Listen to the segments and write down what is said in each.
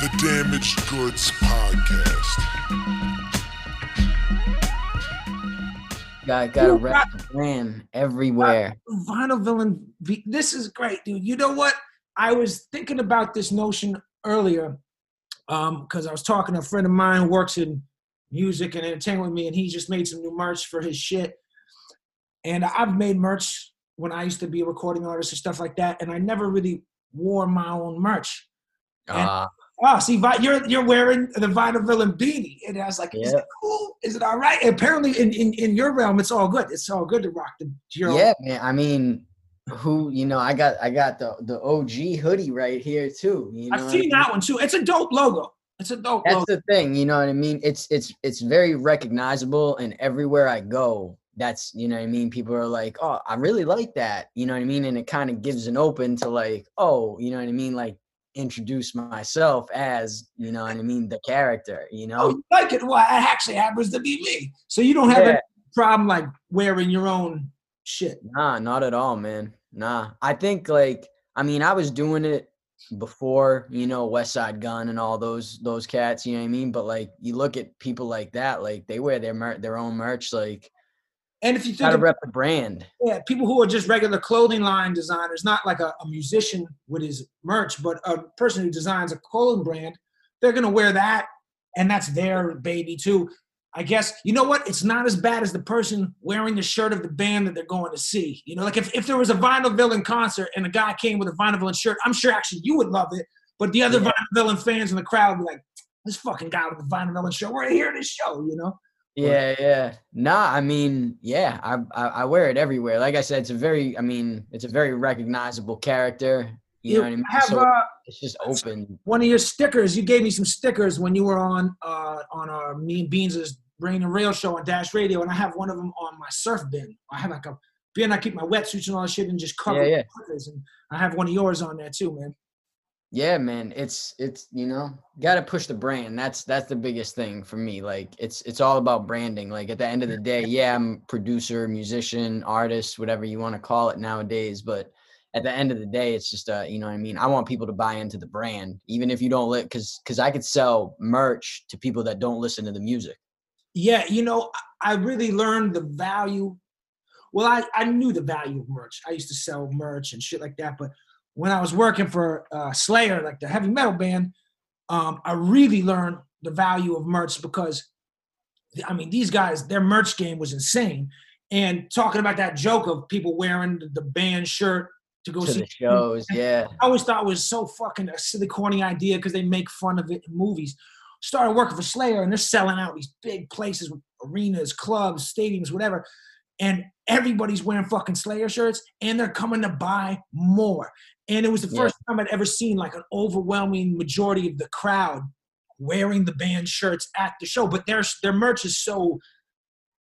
The Damaged Goods Podcast. Got got to You rep the brand everywhere. Vinyl Villain. V- This is great, dude. You know what? I was thinking about this notion earlier because I was talking to a friend of mine who works in music and entertainment with me, and he just made some new merch for his shit. And I've made merch when I used to be a recording artist and stuff like that, and I never really wore my own merch. And- Uh, Oh, see, you're you're wearing the Vinyl Villain beanie, and I was like, "Is it cool? Is it all right?" Apparently, in, in in your realm, it's all good. It's all good to rock the your own yeah, man. I mean, who you know? I got I got the the OG hoodie right here too. You know, I've what I seen mean? that one too. It's a dope logo. It's a dope That's logo. the thing. You know what I mean? It's it's it's very recognizable, and everywhere I go, that's you know what I mean. People are like, oh, I really like that. You know what I mean? And it kind of gives an open to like, oh, you know what I mean? Like introduce myself as you know what I mean, the character. You know? Oh, you like it? Well, it actually happens to be me. So you don't have Yeah. any problem like wearing your own shit. Nah, not at all, man. Nah. I think like I mean, I was doing it before, you know, Westside Gunn and all those those cats, you know what I mean? But like you look at people like that, like they wear their mer- their own merch, like And if you think rep the brand. yeah, people who are just regular clothing line designers, not like a, a musician with his merch, but a person who designs a clothing brand, they're gonna wear that, and that's their baby too. I guess you know what? It's not as bad as the person wearing the shirt of the band that they're going to see. You know, like if, if there was a Vinyl Villain concert and a guy came with a Vinyl Villain shirt, I'm sure actually you would love it. But the other Yeah. Vinyl Villain fans in the crowd would be like, this fucking guy with the Vinyl Villain shirt, we're here to show, you know? Yeah, yeah. Nah, I mean, yeah, I, I I wear it everywhere. Like I said, it's a very I mean, it's a very recognizable character. You know what I mean? have so uh, it's just open. one of your stickers. You gave me some stickers when you were on uh, on our me and Beans' Rain and Rail show on Dash Radio, and I have one of them on my surf bin. I have like a bin. I keep my wetsuits and all that shit and just cover Yeah, yeah. stickers, and I have one of yours on there too, man. Yeah, man. It's it's you know, gotta push the brand. That's that's the biggest thing for me. Like it's it's all about branding. Like at the end of the day, yeah, I'm producer, musician, artist, whatever you want to call it nowadays. But at the end of the day, it's just uh, you know what I mean. I want people to buy into the brand, even if you don't let because because I could sell merch to people that don't listen to the music. Yeah, you know, I really learned the value. Well, I, I knew the value of merch. I used to sell merch and shit like that. But when I was working for uh, Slayer, like the heavy metal band, um, I really learned the value of merch because, I mean, these guys, their merch game was insane. And talking about that joke of people wearing the, band shirt to go to see shows. Yeah, I always thought it was so fucking a silly, corny idea because they make fun of it in movies. Started working for Slayer and they're selling out these big places, with arenas, clubs, stadiums, whatever. And everybody's wearing fucking Slayer shirts and they're coming to buy more. And it was the Yeah. first time I'd ever seen like an overwhelming majority of the crowd wearing the band shirts at the show. But their, their merch is so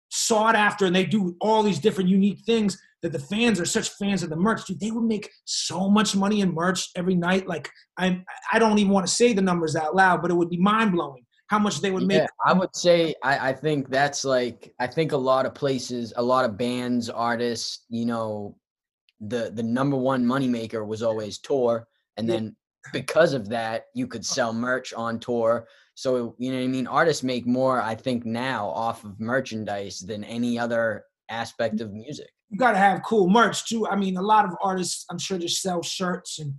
sought after and they do all these different unique things that the fans are such fans of the merch dude they would make so much money in merch every night like i i don't even want to say the numbers out loud but it would be mind-blowing how much they would make Yeah, I would say I, I think that's like I think a lot of places, a lot of bands, artists, you know, the the number one moneymaker was always tour. And then because of that, you could sell merch on tour. So you know what I mean? Artists make more, I think, now off of merchandise than any other aspect of music. you got to have cool merch too i mean a lot of artists i'm sure just sell shirts and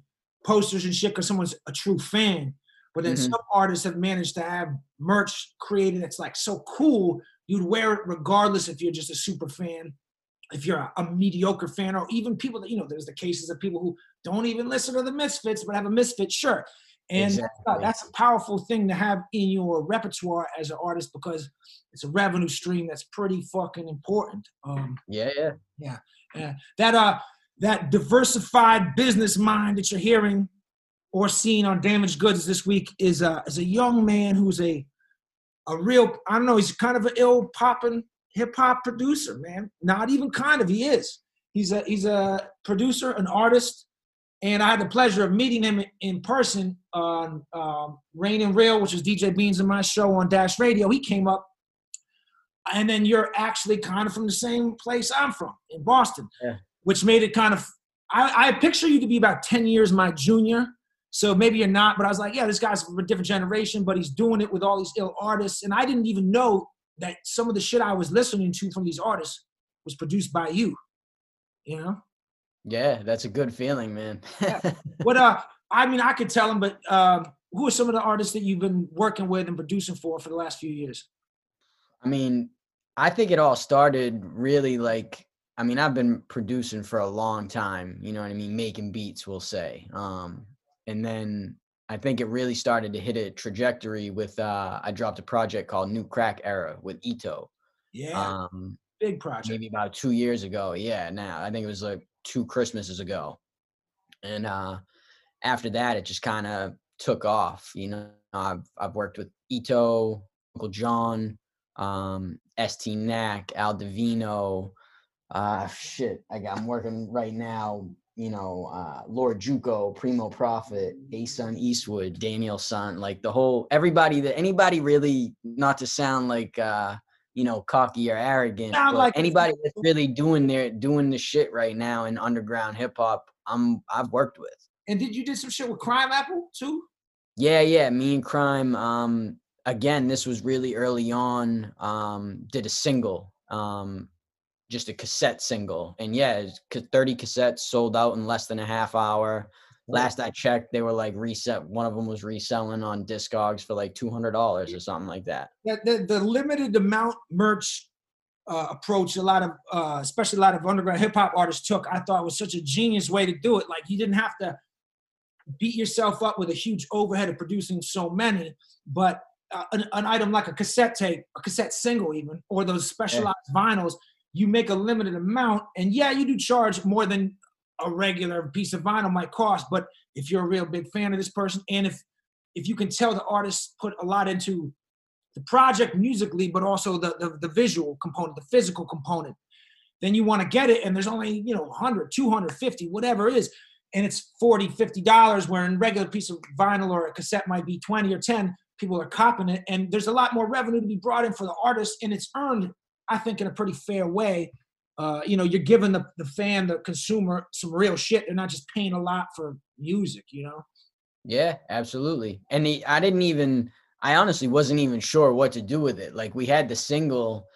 posters and shit because someone's a true fan but then Mhm. some artists have managed to have merch created that's like so cool you'd wear it regardless if you're just a super fan if you're a, a mediocre fan or even people that you know there's the cases of people who don't even listen to the misfits but have a misfit shirt and uh, Exactly. that's a powerful thing to have in your repertoire as an artist because it's a revenue stream that's pretty fucking important um, Yeah, yeah. yeah, that uh that diversified business mind that you're hearing or seeing on Damaged Goods this week is uh is a young man who's a a real I don't know he's kind of an ill popping hip hop producer man not even kind of he is he's a he's a producer an artist and I had the pleasure of meeting him in person on um, Rain and Real which is DJ Beans and my show on Dash Radio he came up and then you're actually kind of from the same place I'm from in Boston, Yeah. which made it kind of. I, I picture you to be about ten years my junior, So maybe you're not, but I was like, yeah, this guy's from a different generation, but he's doing it with all these ill artists. And I didn't even know that some of the shit I was listening to from these artists was produced by you. You know? Yeah, that's a good feeling, man. What uh I mean I could tell him, but um who are some of the artists that you've been working with and producing for for the last few years? I mean, I think it all started really like I mean, I've been producing for a long time, you know what I mean, making beats, we'll say. Um, and then I think it really started to hit a trajectory with uh I dropped a project called New Crack Era with Eto. Yeah, Um big project. maybe about two years ago. Yeah, now I think it was like two Christmases ago. And uh after that it just kind of took off. You know, I've I've worked with Eto, Uncle John, um, Estee Nack, Al Divino, uh shit. I got I'm working right now, you know, uh Lord Juco, Primo Prophet, Asun Eastwood, Daniel Son, like the whole everybody that anybody really not to sound like uh you know, cocky or arrogant. Sound but like anybody that's really doing their doing the shit right now in underground hip hop, I'm I've worked with. And did you did some shit with Crimeapple too? Yeah, yeah. Me and Crime. Um, again, this was really early on. Um, did a single, um, just a cassette single, and yeah, thirty cassettes sold out in less than a half hour. Last I checked, they were like reset. One of them was reselling on Discogs for like two hundred dollars or something like that. The, the, the limited amount merch uh, approach a lot of uh, especially a lot of underground hip hop artists took I thought was such a genius way to do it. Like you didn't have to beat yourself up with a huge overhead of producing so many, but uh, an, an item like a cassette tape, a cassette single even, or those specialized vinyls, you make a limited amount, and yeah, you do charge more than a regular piece of vinyl might cost. But if you're a real big fan of this person, and if if you can tell the artist put a lot into the project musically, but also the, the, the visual component, the physical component, then you want to get it. And there's only, you know, 100, 250, whatever it is. And it's 40, 50 dollars, where in regular piece of vinyl or a cassette might be 20 or 10. People are copping it. And there's a lot more revenue to be brought in for the artist. And it's earned, I think, in a pretty fair way. Uh, you know, you're giving the, the fan, the consumer, some real shit. They're not just paying a lot for music, you know? Yeah, absolutely. And the, I didn't even, I honestly wasn't even sure what to do with it. Like we had the single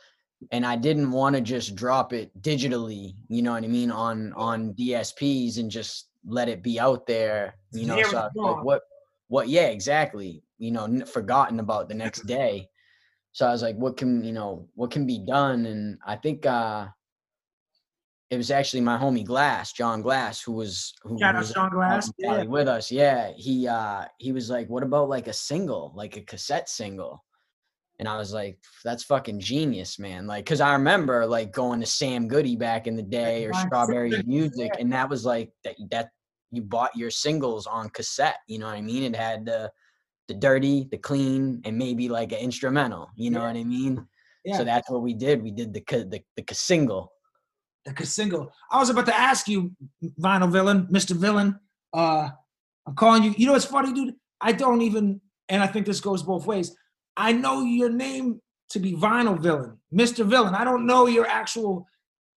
and I didn't want to just drop it digitally, you know what I mean, on on DSPs and just let it be out there, you know. There So I it's was like, what what yeah, exactly. You know, forgotten about the next day. So I was like, what can, you know, what can be done? And I think uh it was actually my homie Glass, John Glass, who was who Shout out was Sean Glass. Yeah. with us. Yeah, he uh he was like, "What about like a single, like a cassette single?" And I was like, "That's fucking genius, man!" Like, cause I remember like going to Sam Goody back in the day or Strawberry Music, and that was like that that you bought your singles on cassette. You know what I mean? It had the the dirty, the clean, and maybe like an instrumental. You know Yeah. what I mean? Yeah. So that's what we did. We did the the the single. the single. I was about to ask you, Vinyl Villain, Mr. Villain. Uh, I'm calling you. You know what's funny, dude? I don't even, and I think this goes both ways. I know your name to be Vinyl Villain, Mr. Villain. I don't know your actual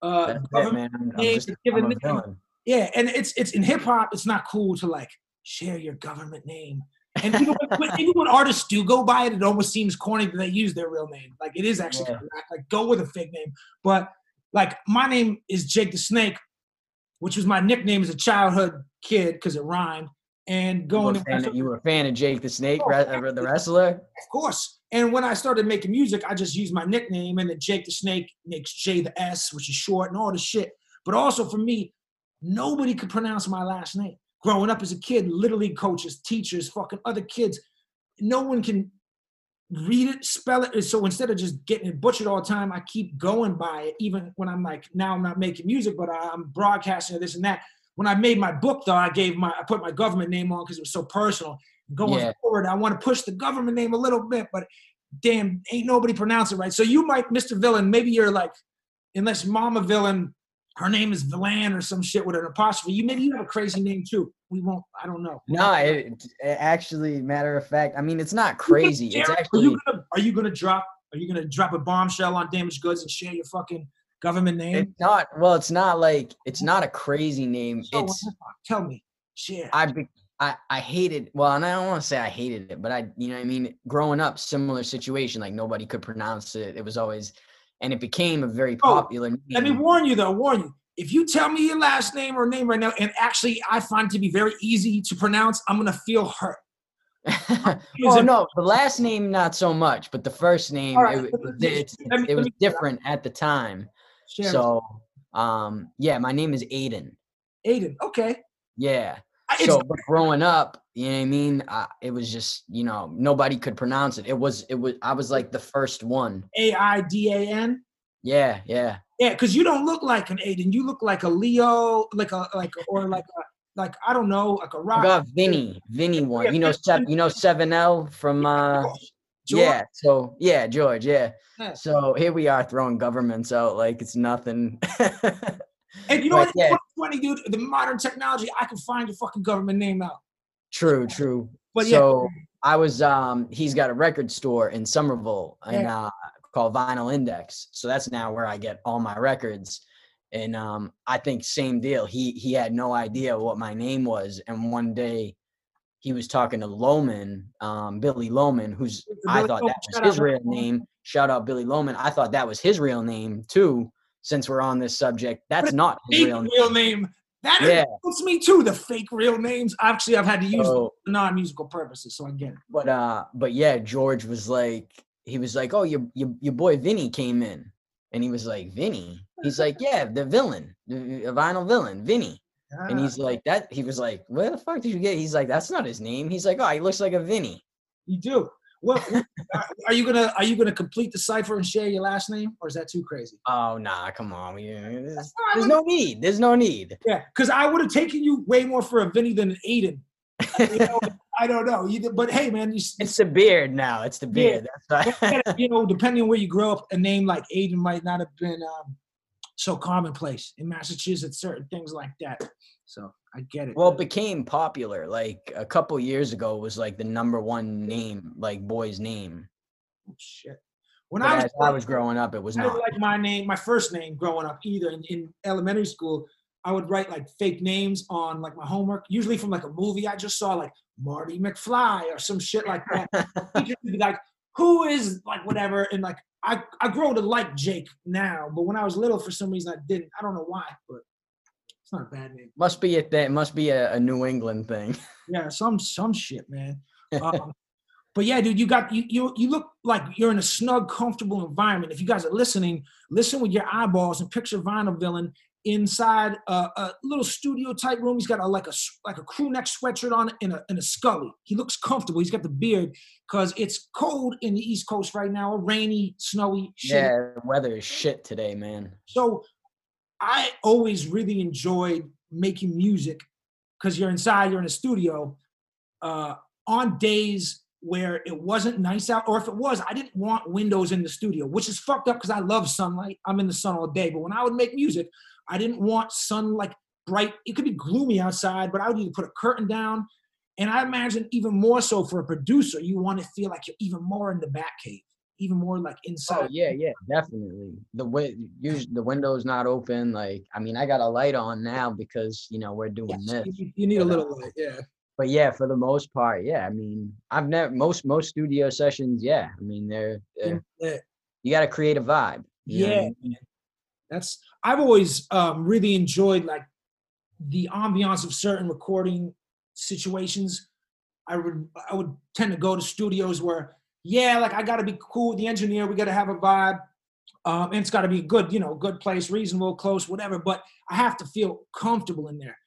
uh, it, government man. I'm, I'm name, just the given I'm a name. Yeah, and it's it's in hip hop. It's not cool to like share your government name. And even when, when- even when artists do go by it, it almost seems corny that they use their real name. Like it is actually Yeah. like go with a fake name. But like my name is Jake the Snake, which was my nickname as a childhood kid because it rhymed. And You going were, a of, you were a fan of Jake the Snake, Oh, re- uh, the wrestler. of course. And when I started making music, I just used my nickname, and then Jake the Snake makes J the S, which is short, and all the shit. But also for me, nobody could pronounce my last name. Growing up as a kid, little league coaches, teachers, fucking other kids, no one can read it, spell it. So instead of just getting it butchered all the time, I keep going by it, even when I'm like, now I'm not making music, but I'm broadcasting or this and that. When I made my book, though, I gave my I put my government name on because it was so personal. Going Yeah. forward, I want to push the government name a little bit, but damn, ain't nobody pronounce it right. So you might, Mr. Villain, maybe you're like, unless Mama Villain, her name is Villan or some shit with an apostrophe. You maybe you have a crazy name too. We won't. I don't know. No, it, it actually, matter of fact, I mean, it's not crazy. It's Are you gonna are you gonna drop are you gonna drop a bombshell on damaged goods and share your fucking government name? it's not. Well, it's not like it's not a crazy name. So, It's tell me, share. I be, I I hated well, and I don't want to say I hated it, but I you know what I mean. Growing up, similar situation, like nobody could pronounce it. It was always, and it became a very Oh, popular. Let me warn you though, warn you. If you tell me your last name or name right now, and actually I find it to be very easy to pronounce, I'm gonna feel hurt. oh no, the last name not so much, but the first name right, it, let was- me- it's- let me- it was different at the time. Share So um yeah, my name is Aiden. Aiden. Okay. Yeah. So but growing up, you know what I mean? I, it was just you know nobody could pronounce it. It was it was I was like the first one. A I D A N. Yeah, yeah. Yeah, because you don't look like an Aiden. You look like a Leo, like a like or like a like I don't know, like a rock. got Vinny, Vinny one. Yeah, You know, seven, you know Seven L from uh George. yeah. So yeah, George. Yeah. Yeah. So here we are throwing governments out like it's nothing. And you know what? yeah. Funny, dude? The modern technology, I can find your fucking government name out. true, true. But yeah, so I was um he's got a record store in Somerville and uh called Vinyl Index. So that's now where I get all my records. And um I think same deal. He he had no idea what my name was. And one day he was talking to Loman, um, Billy Loman, who's I thought Loman, that was his real name. Shout out Billy Loman. I thought that was his real name too, since we're on this subject. That's not his real name. real name. That Yeah. puts me too. The fake real names. Actually, I've had to use So, non-musical purposes, so I get it. but uh but yeah george was like he was like oh your your, your boy vinny came in and he was like vinny he's like yeah the villain the vinyl villain vinny and Ah, he's like that he was like where the fuck did you get he's like that's not his name he's like oh he looks like a vinny you do. What, what are- you gonna are you gonna complete the cipher and share your last name, or is that too crazy? oh nah come on there's, That's all right, there's no need there's no need Yeah, because I would have taken you way more for a Vinny than an Aiden. You know, I don't know. You, but hey, man, you, it's the beard now it's the Yeah. beard that's why you know, depending on where you grow up, a name like Aiden might not have been um, so commonplace in Massachusetts. Certain things like that. So I get it. well it became popular like a couple years ago it was like the number one name like boy's name Oh, shit. When I was, i was growing up it was I not like my name, my first name growing up either. In, in elementary school, I would write like fake names on like my homework, usually from like a movie I just saw, like Marty McFly or some shit like that. Teachers would be like, "Who is like whatever?" And like I I grow to like Jake now, but when I was little, for some reason I didn't. I don't know why, but it's not a bad name. Must be a thing. Must be a, a New England thing. Yeah, some some shit, man. Um, but yeah, dude, you got you you you look like you're in a snug, comfortable environment. If you guys are listening, listen with your eyeballs and picture Vinyl Villain inside a, a little studio type room. He's got a like a like a crew neck sweatshirt on and a and a scully. He looks comfortable. He's got the beard because it's cold in the East Coast right now, or rainy, snowy. Shit. Yeah, weather is shit today, man. So I always really enjoyed making music because you're inside, you're in a studio. Uh, on days where it wasn't nice out, or if it was, I didn't want windows in the studio, which is fucked up because I love sunlight. I'm in the sun all day. But when I would make music, I didn't want sun like bright. It could be gloomy outside, but I would either put a curtain down. And I imagine even more so for a producer, you want to feel like you're even more in the back cave, even more like inside. Oh yeah, yeah, definitely. The way usually the window's not open. Like, I mean, I got a light on now because you know we're doing this. you, need- you need a uh, little light, yeah. But yeah, for the most part, yeah. I mean, I've never most most studio sessions. Yeah, I mean, they're, they're you got to create a vibe. what I Yeah, mean? that's I've always um, really enjoyed like the ambiance of certain recording situations. I would I would tend to go to studios where yeah, like I got to be cool with the engineer. We got to have a vibe. Um, and it's got to be good, you know, good place, reasonable, close, whatever. But I have to feel comfortable in there.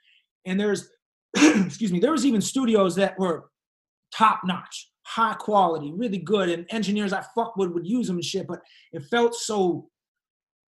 And there's, excuse me, there was even studios that were top notch, high quality, really good, and engineers I fuck with would use them and shit. But it felt so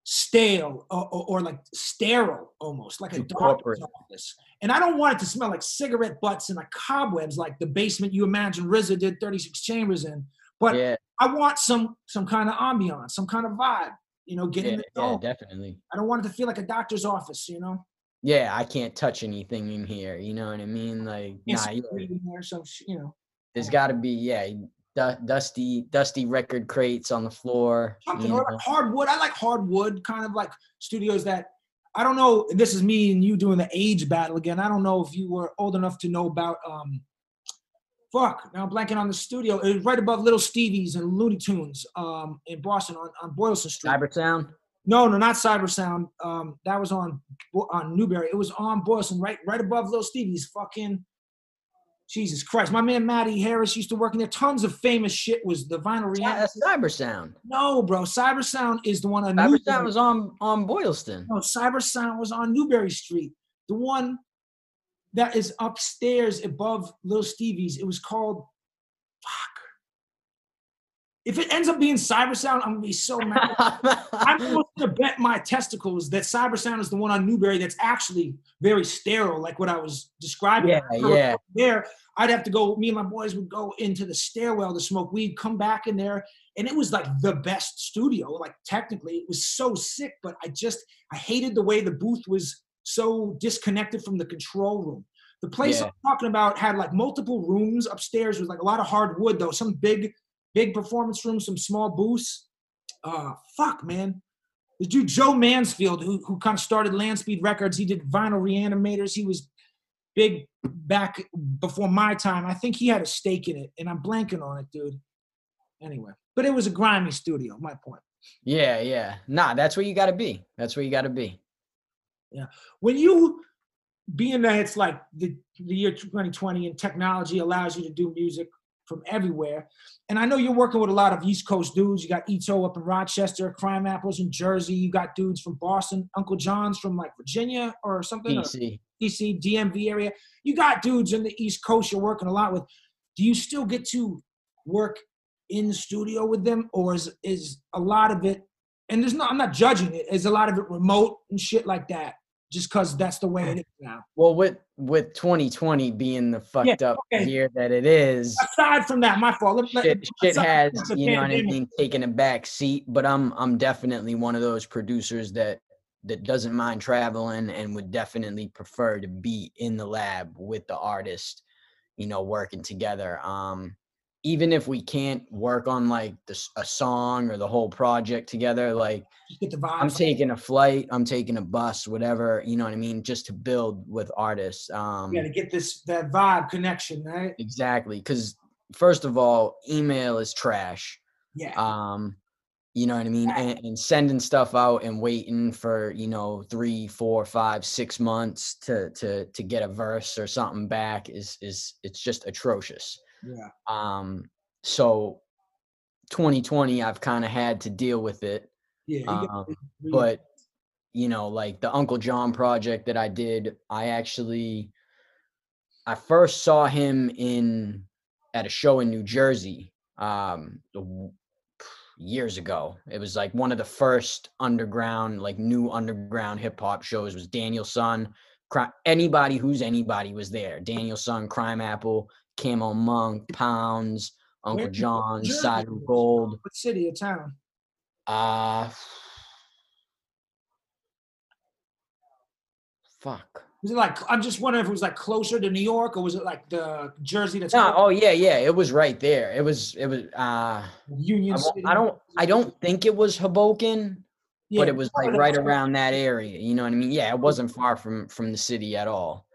stale or, or, or like sterile almost, like a doctor's corporate. office. And I don't want it to smell like cigarette butts and like cobwebs, like the basement you imagine RZA did 36 Chambers in. But Yeah, I want some some kind of ambiance, some kind of vibe. You know, get yeah, in the yeah, definitely. I don't want it to feel like a doctor's office. You know, Yeah, I can't touch anything in here. You know what I mean? Like, nah, see you- weed in there, some you know, there's got to be yeah, du- dusty dusty record crates on the floor. something you or like hardwood. I like hardwood, kind of like studios that I don't know. This is me and you doing the age battle again. I don't know if you were old enough to know about. um Fuck. Now I'm blanking on the studio. It was right above Little Stevie's and Looney Tunes um, in Boston on, on Boylston Street. Cyber Sound. No, no, not Cyber Sound. Um, that was on on Newbury. It was on Boylston, right, right above Little Stevie's. Fucking Jesus Christ! My man Matty Harris used to work in there. Tons of famous shit was the vinyl Yeah, reality. that's Cyber Sound. No, bro, Cyber Sound is the one on Cyber Newbury. Sound was on on Boylston. No, Cyber Sound was on Newbury Street. The one that is upstairs above Little Stevie's. It was called. Fuck. If it ends up being Cyber Sound, I'm gonna be so mad. I'm almost gonna bet my testicles that Cyber Sound is the one on Newbury that's actually very sterile, like what I was describing. Yeah, yeah. There, I'd have to go. Me and my boys would go into the stairwell to smoke weed, come back in there, and it was like the best studio. Like technically, it was so sick, but I just I hated the way the booth was so disconnected from the control room. The place Yeah. I'm talking about had like multiple rooms upstairs with like a lot of hardwood though, some big, big performance room, some small booths. Uh, fuck, man. The dude Joe Mansfield, who who kind of started Landspeed Records, he did vinyl reanimators. He was big back before my time. I think he had a stake in it, and I'm blanking on it, dude. Anyway, but it was a grimy studio. My point. Yeah, yeah. Nah, that's where you got to be. That's where you got to be. Yeah. When you being that it's like the, the year 2020 and technology allows you to do music from everywhere. And i know you're working with a lot of east coast dudes. You got Eto up in rochester Crimeapple's in jersey. You got dudes from boston Ankhlejohn's from like virginia or something or DC. dc dmv area. You got dudes in the east coast you're working a lot with. Do you still get to work in the studio with them or is is a lot of it and there's no i'm not judging it is a lot of it remote and shit like that just because that's the way it is now Well, with with 2020 being the fucked up okay. year that it is, aside from that my fault let, shit, shit has you know what I mean taken a back seat. But I'm I'm definitely one of those producers that that doesn't mind traveling and would definitely prefer to be in the lab with the artist, you know, working together. Um, even if we can't work on like this a song or the whole project together, like the I'm taking a flight, I'm taking a bus, whatever, you know what I mean, just to build with artists. Um, yeah to get this that vibe connection right exactly, because first of all, email is trash. yeah Um, you know what I mean, and, and sending stuff out and waiting for you know three, four, five, six months to to to get a verse or something back is is it's just atrocious. Yeah Um, so 2020, I've kind of had to deal with it. yeah Um, but you know like the Ankhlejohn project that i did i actually i first saw him in at a show in new jersey um years ago it was like one of the first underground like new underground hip hop shows was daniel Son. Anybody who's anybody was there daniel Son, crime apple camo monk pounds uncle Where john Sadhu Gold what city or town uh fuck was it like i'm just wondering if it was like closer to new york or was it like the jersey that's No, oh yeah, yeah. It was right there. It was it was uh union I, city I don't I don't think it was Hoboken, but it was like right around that area. You know what I mean? Yeah, it wasn't far from from the city at all.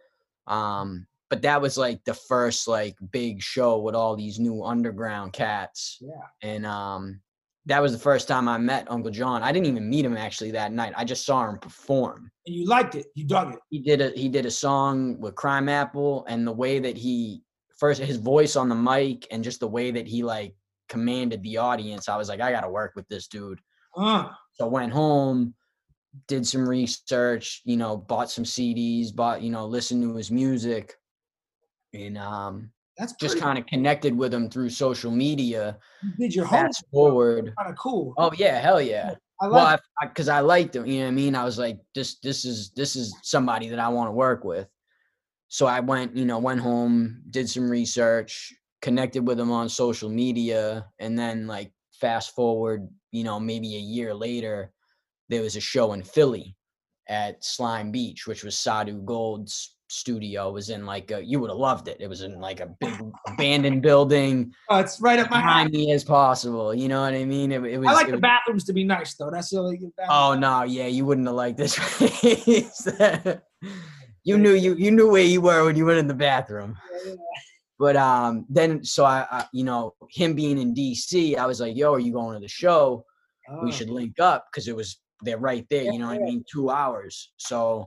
Um but that was like the first like big show with all these new underground cats. yeah And um that was the first time I met Ankhlejohn. I didn't even meet him actually that night. I just saw him perform. and you liked it you dug it he did a he did a song with Crimeapple and the way that he first his voice on the mic and just the way that he like commanded the audience, I was like, I gotta work with this dude. uh So I went home, did some research, you know, bought some CDs, bought, you know, listened to his music, and um that's just kind of connected with them through social media. you did your homework Fast forward. kind of cool Oh yeah, hell yeah. i well like I because I, liked them. you know what i mean i was like this this is this is somebody that i want to work with so i went you know went home did some research connected with them on social media and then like fast forward you know maybe a year later there was a show in philly at slime beach which was sadhu gold's studio was in like a, you would have loved it. It was in like a big abandoned building, Oh, it's right up my alley. tiny as possible. You know what I mean? It, it was. I like the was- bathrooms to be nice though. That's the only. Oh no, yeah, you wouldn't have liked this you knew you you knew where you were when you went in the bathroom. Yeah, yeah. But um, then so I, I, you know, him being in DC, I was like, "Yo, are you going to the show? We Oh, should link up because it was they're right there. Yeah, You know what I mean? Two hours. So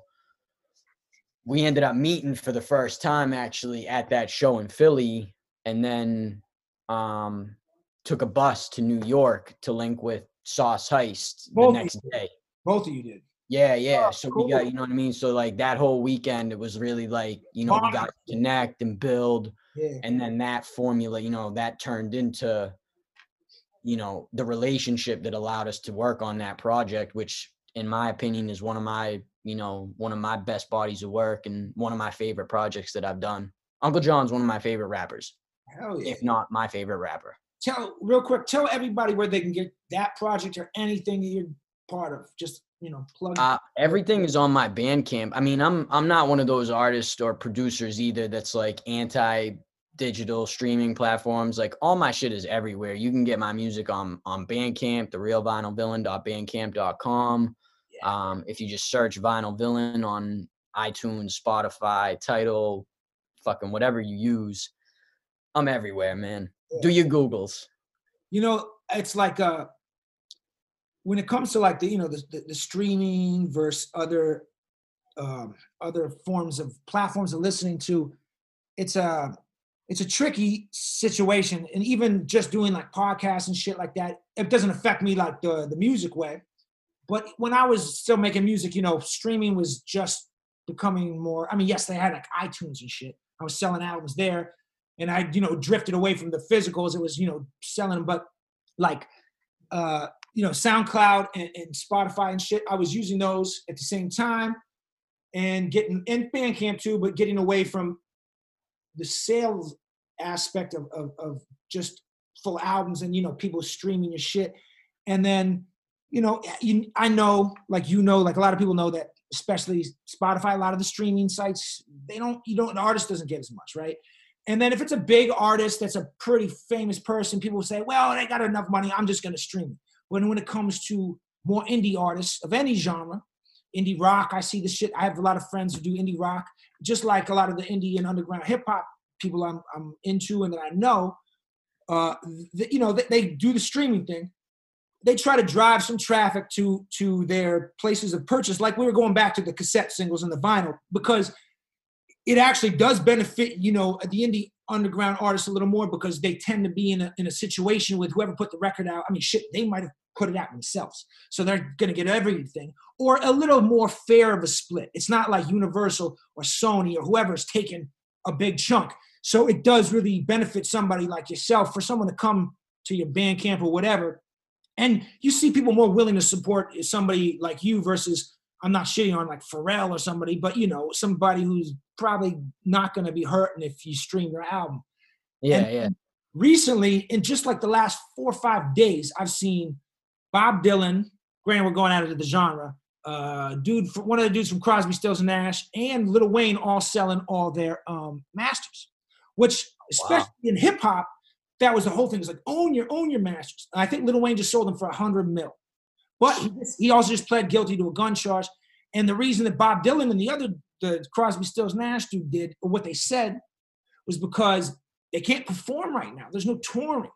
we ended up meeting for the first time actually at that show in Philly, and then um took a bus to New York to link with Sauce Heist Both the next day. Both of you did. Yeah, yeah. Oh, so we got, you know what I mean? So like that whole weekend, it was really like, you know, we got to connect and build. Yeah. And then that formula, you know, that turned into, you know, the relationship that allowed us to work on that project, which in my opinion is one of my, you know, one of my best bodies of work and one of my favorite projects that I've done. Ankhlejohn's one of my favorite rappers, Hell yeah. if not my favorite rapper. Tell real quick. Tell everybody where they can get that project or anything that you're part of. Just you know, plug. Uh, everything is on my Bandcamp. I mean, I'm I'm not one of those artists or producers either that's like anti digital streaming platforms. Like all my shit is everywhere. You can get my music on on Bandcamp, the realvinylvillain.bandcamp.com. Um, if you just search Vinyl Villain on iTunes, Spotify, Tidal, fucking whatever you use, I'm everywhere, man. Do your Googles. you know, it's like uh when it comes to like the you know the the, the streaming versus other um, other forms of platforms of listening to, it's a it's a tricky situation, and even just doing like podcasts and shit like that, it doesn't affect me like the the music way. But when I was still making music, you know, streaming was just becoming more. I mean, yes, they had like iTunes and shit. I was selling albums there, and I, you know, drifted away from the physicals. It was, you know, selling, but like, uh, you know, SoundCloud and, and Spotify and shit. I was using those at the same time, and getting in Bandcamp too, but getting away from the sales aspect of, of, of just full albums and you know people streaming your shit, and then you know you, I know like you know like a lot of people know that especially Spotify a lot of the streaming sites they don't you don't the artist doesn't get as much right? And then if it's a big artist that's a pretty famous person people say well they got enough money I'm just to stream when when it comes to more indie artists of any genre indie rock I see the shit I have a lot of friends who do indie rock. Just like a lot of the indie and underground hip hop people I'm, I'm into and that I know uh, th- you know they, they do the streaming thing they try to drive some traffic to to their places of purchase like we were going back to the cassette singles and the vinyl because it actually does benefit you know the indie underground artists a little more because they tend to be in a, in a situation with whoever put the record out. I mean shit they might have put it out themselves. So they're going to get everything. Or a little more fair of a split. It's not like universal or sony or whoever's taking a big chunk. So it does really benefit somebody like yourself for someone to come to your Bandcamp or whatever and you see people more willing to support somebody like you versus I'm not shitting on like Pharrell or somebody, but you know, somebody who's probably not going to be hurting if you stream their album. Yeah, And- yeah. Recently, in just like the last four or five days, I've seen Bob Dylan. Granted, we're going out of the genre. Uh, dude, one of the dudes from Crosby, Stills and Nash, and Lil Wayne all selling all their um, masters. Which, especially in hip hop, that was the whole thing. It's like own your own your masters. And I think Little Wayne just sold them for a hundred mil. But he, also just pled guilty to a gun charge. And the reason that Bob Dylan and the other the Crosby, Stills, Nash dude did, or what they said, was because they can't perform right now. There's no touring.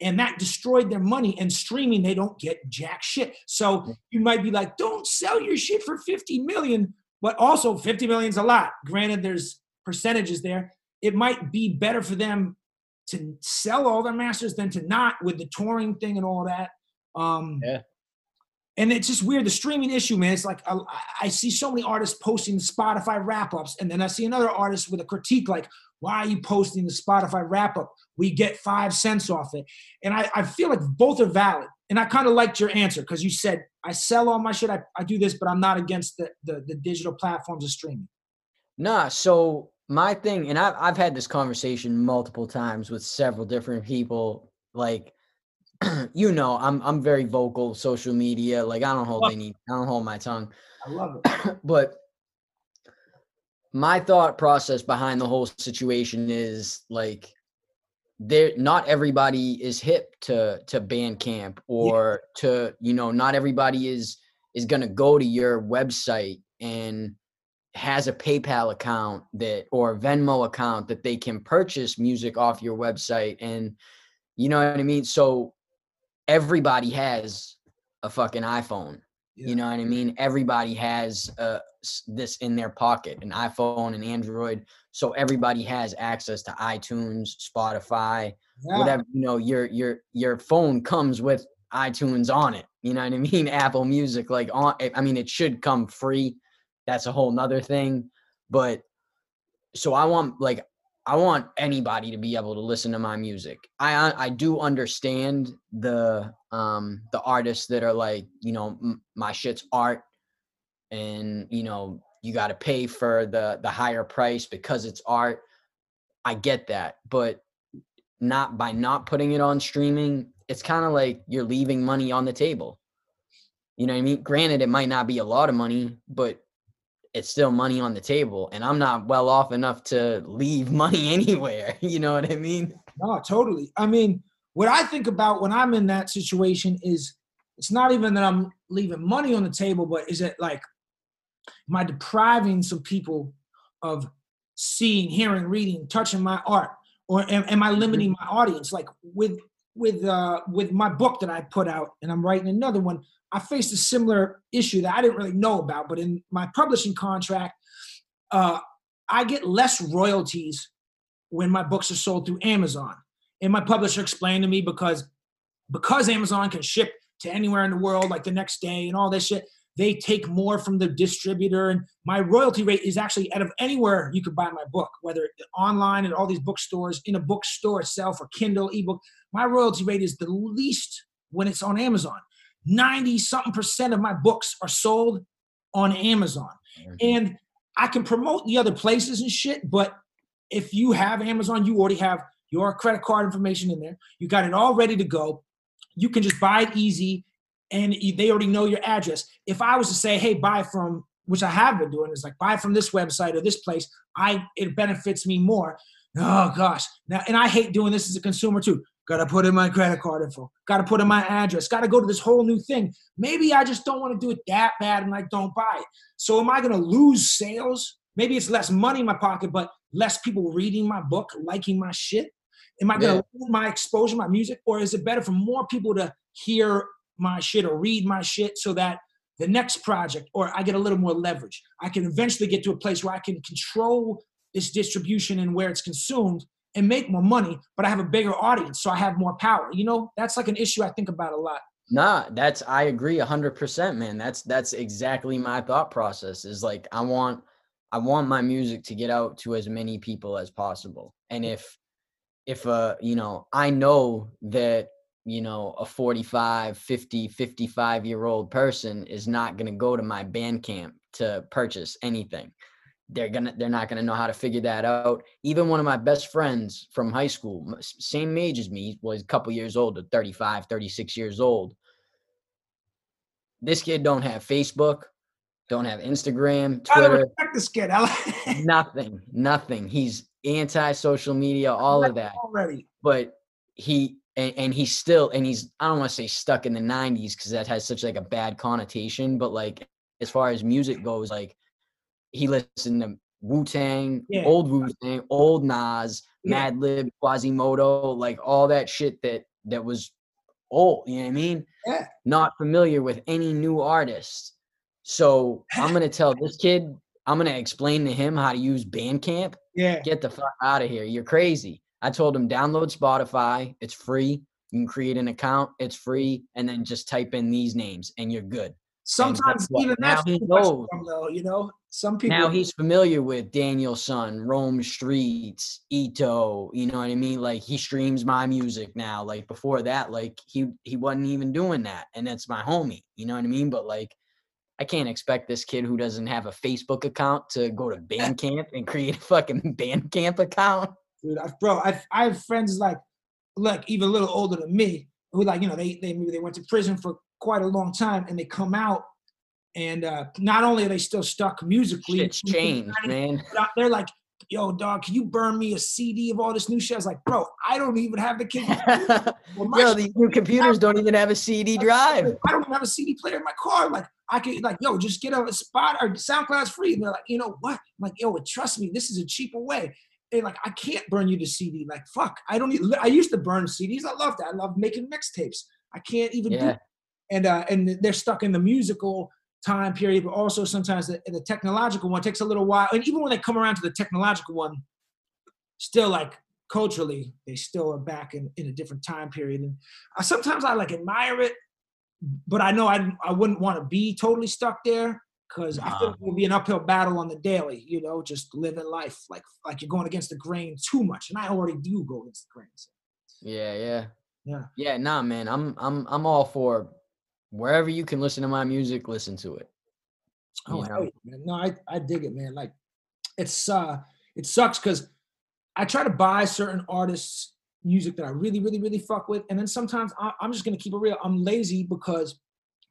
And that destroyed their money. And streaming, they don't get jack shit. So you might be like, don't sell your shit for 50 million, but also 50 million is a lot. Granted, there's percentages there. It might be better for them to sell all their masters than to not with the touring thing and all that. Um, Yeah. And it's just weird. The streaming issue, man. It's like I, I see so many artists posting Spotify wrap ups, and then I see another artist with a critique like, "Why are you posting the Spotify wrap up? We get five cents off it." And I, I feel like both are valid. And I kind of liked your answer because you said, "I sell all my shit. I, I do this, but I'm not against the, the the digital platforms of streaming." Nah, so my thing, and I've I've had this conversation multiple times with several different people. Like, you know, I'm I'm very vocal, social media. Like, I don't hold any, I don't hold my tongue. I love it. but my thought process behind the whole situation is like there not everybody is hip to to Bandcamp or to you know not everybody is is going to go to your website and has a PayPal account that or Venmo account that they can purchase music off your website and you know what I mean so everybody has a fucking iPhone Yeah. you know what I mean everybody has uh this in their pocket an iPhone and Android so everybody has access to iTunes Spotify Yeah. whatever you know your your your phone comes with itunes on it you know what i mean apple music like on i mean it should come free that's a whole nother thing but so i want like i want anybody to be able to listen to my music i i do understand the um the artists that are like you know m- my shit's art and you know you got to pay for the the higher price because it's art i get that but not by not putting it on streaming, it's kind of like you're leaving money on the table. You know what I mean? Granted, it might not be a lot of money, but it's still money on the table. And I'm not well off enough to leave money anywhere. You know what I mean? No, totally. I mean, what I think about when I'm in that situation is it's not even that I'm leaving money on the table, but is it like, am I depriving some people of seeing, hearing, reading, touching my art? Or am, am I limiting my audience? Like with with uh, with my book that I put out, and I'm writing another one. I faced a similar issue that I didn't really know about, but in my publishing contract, uh, I get less royalties when my books are sold through Amazon. And my publisher explained to me because because Amazon can ship to anywhere in the world like the next day and all this shit, they take more from the distributor and my royalty rate is actually out of anywhere you could buy my book, whether online at all these bookstores, in a bookstore itself or Kindle ebook. My royalty rate is the least when it's on Amazon. 90 something percent of my books are sold on Amazon. And I can promote the other places and shit, but if you have Amazon, you already have your credit card information in there. You got it all ready to go. You can just buy it easy and they already know your address. If I was to say, hey, buy from, which I have been doing, is like buy from this website or this place, I it benefits me more. Oh gosh. Now and I hate doing this as a consumer too. Gotta put in my credit card info. Gotta put in my address. Gotta go to this whole new thing. Maybe I just don't want to do it that bad and I don't buy it. So am I gonna lose sales? Maybe it's less money in my pocket, but less people reading my book, liking my shit. Am I gonna Yeah. lose my exposure, my music, or is it better for more people to hear my shit or read my shit so that the next project or I get a little more leverage? I can eventually get to a place where I can control this distribution and where it's consumed and make more money, but I have a bigger audience, so I have more power. You know, that's like an issue I think about a lot. Nah, that's I agree hundred percent, man. That's that's exactly my thought process. Is like I want I want my music to get out to as many people as possible. And if if uh you know, I know that you know a 45 50 55 year old person is not going to go to my Bandcamp to purchase anything they're gonna they're not gonna know how to figure that out. Even one of my best friends from high school same age as me was a couple years older 35 36 years old. This kid don't have facebook don't have instagram twitter. respect this kid. Nothing nothing. He's anti social media all of that. already. but he and, and he's still and he's i don't want to say stuck in the 90s because that has such like a bad connotation but like as far as music goes like he listened to wu-tang Yeah. old wu-tang old nas Yeah. madlib Quasimoto like all that shit that that was old you know what i mean Yeah. not familiar with any new artists so i'm gonna tell this kid i'm gonna explain to him how to use bandcamp Yeah. get the fuck out of here. You're crazy. I told him download Spotify. It's free. You can create an account. It's free, and then just type in these names, and you're good. Sometimes what? even that's too much knows. for him, though, you know. Some people Now he's familiar with Daniel Son, Rome Streets, Eto. You know what I mean? Like he streams my music now. Like before that, like he he wasn't even doing that, and that's my homie. You know what I mean? But like. I can't expect this kid who doesn't have a Facebook account to go to Bandcamp and create a fucking Bandcamp account. dude. I, bro, I, I have friends like, look, even a little older than me, who like, you know, they they maybe they went to prison for quite a long time, and they come out, And uh, not only are they still stuck musically, Shit's changed, man. but they're like, "Yo, dog, can you burn me a CD of all this new shit?" I was like, "Bro, I don't even have the kids. Well, Yo, these new computers don't even have a CD drive. I don't even have a CD player in my car. Like, I could like, yo, just get a spot or SoundCloud's free. And they're like, you know what? I'm like, yo, trust me, this is a cheaper way. And like, I can't burn you the CD. Like, fuck, I don't need. I used to burn CDs. I love that. I love making mixtapes. I can't even do. Yeah. And uh, and they're stuck in the musical time period, but also sometimes the, the technological one takes a little while. And even when they come around to the technological one, still like culturally, they still are back in, in a different time period. And I, sometimes I like admire it, but I know I I wouldn't want to be totally stuck there because I feel it would be an uphill battle on the daily. You know, just living life like like you're going against the grain too much, and I already do go against the grain. So. Yeah, yeah. Yeah. Yeah, nah, man. I'm I'm I'm all for wherever you can listen to my music, listen to it. Oh, You know? man. no, I, I dig it, man. Like, it's uh, it sucks because I try to buy certain artists' music that I really, really, really fuck with, and then sometimes I, I'm just gonna keep it real. I'm lazy because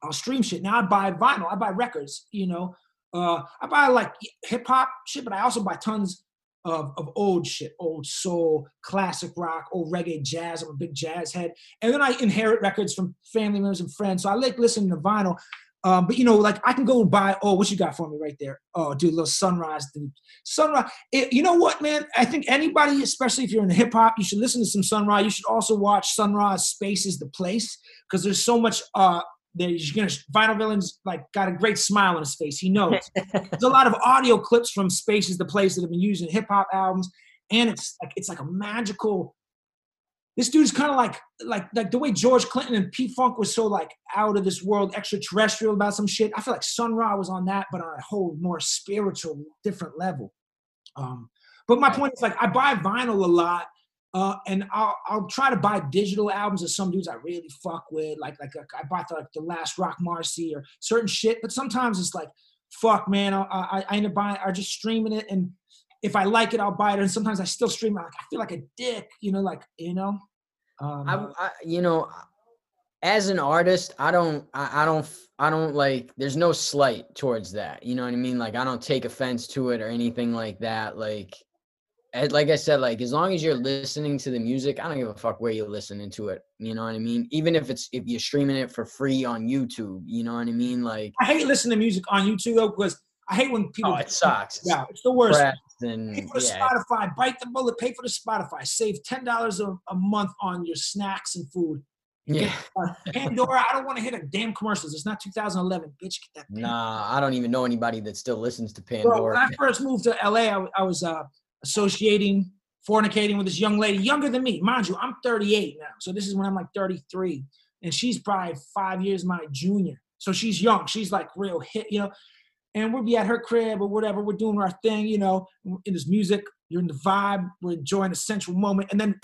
I'll stream shit. Now I buy vinyl, I buy records. You know, uh, I buy like hip hop shit, but I also buy tons of of old shit, old soul, classic rock, old reggae, jazz. I'm a big jazz head, and then I inherit records from family members and friends. So I like listening to vinyl. Um, but you know, like I can go buy. Oh, what you got for me right there? Oh, dude, a little sunrise, dude. Sunrise. It, you know what, man? I think anybody, especially if you're in hip hop, you should listen to some Sun Ra's. You should also watch Sun Ra's. Space is the place because there's so much. Uh, there's gonna Vinyl Villains like got a great smile on his face. He knows. there's a lot of audio clips from Space is the place that have been used in hip hop albums, and it's like it's like a magical. This dude's kind of like like like the way George Clinton and P Funk was so like out of this world, extraterrestrial about some shit. I feel like Sun Ra was on that, but on a whole more spiritual, different level. Um, but my point is like I buy vinyl a lot, uh, and I'll I'll try to buy digital albums of some dudes I really fuck with. Like like, I bought the, like the last Roc Marci or certain shit. But sometimes it's like, fuck man, I I, I end up buying, I just streaming it and if I like it, I'll buy it. And sometimes I still stream it. I feel like a dick, you know, like, you know. Um, I, I you know, as an artist, I don't I, I don't I don't like there's no slight towards that. You know what I mean? Like I don't take offense to it or anything like that. Like like I said, like as long as you're listening to the music, I don't give a fuck where you're listening to it. You know what I mean? Even if it's if you're streaming it for free on YouTube, you know what I mean? Like I hate listening to music on YouTube though, because I hate when people. oh, it sucks. Yeah, it's the worst. and Pay for the yeah, Spotify. Bite the bullet. Pay for the Spotify. Save ten dollars a month on your snacks and food. yeah. Uh, Pandora. I don't want to hit a damn commercials. It's not 2011, bitch. Get that. Nah, I don't even know anybody that still listens to Bro, when Pandora. I first moved to LA, I was uh, associating, fornicating with this young lady, younger than me. Mind you, I'm 38 now. So this is when I'm like 33. And she's probably five years my junior. So she's young. She's like real hit, you know. And we'll be at her crib or whatever. We're doing our thing, you know, in this music. You're in the vibe. We're enjoying the sensual moment. And then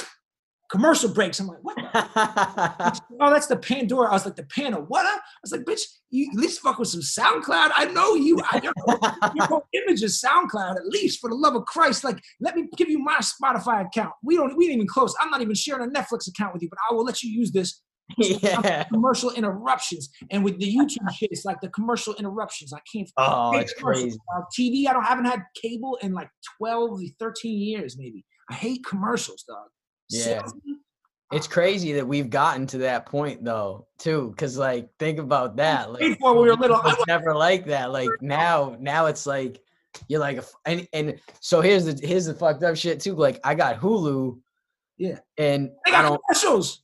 commercial breaks. I'm like, what Oh, that's the Pandora. I was like, the Panda. What? I was like, bitch, you at least fuck with some SoundCloud. I know you. I know your whole image is SoundCloud. At least for the love of Christ, like, let me give you my Spotify account. We don't. We ain't even close. I'm not even sharing a Netflix account with you, but I will let you use this. yeah. Commercial interruptions, and with the YouTube shit, it's like the commercial interruptions. I can't. Oh, it's crazy. Uh, TV. I don't haven't had cable in like 12, 13 years, maybe. I hate commercials, dog. Yeah. Salesman, It's crazy that we've gotten to that point though, too. Cause like think about that. Like Before we were little, I it's never like that. Like now, now it's like you're like and and so here's the here's the fucked up shit too. Like I got Hulu. Yeah. And They I don't commercials.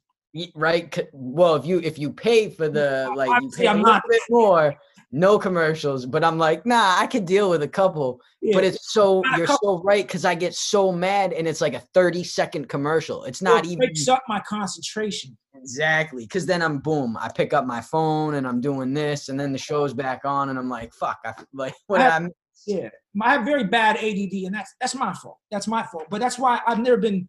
right. Well, if you if you pay for the like you pay a I'm little not. bit more, no commercials. But I'm like, nah, I could deal with a couple. Yeah. But it's so you're so right because I get so mad and it's like a 30 second commercial. It's not it even breaks up my concentration. exactly because then I'm boom. I pick up my phone and I'm doing this, and then the show's back on, and I'm like, fuck, I like what I- I'm. Yeah, I have very bad ADD, and that's that's my fault. That's my fault. But that's why I've never been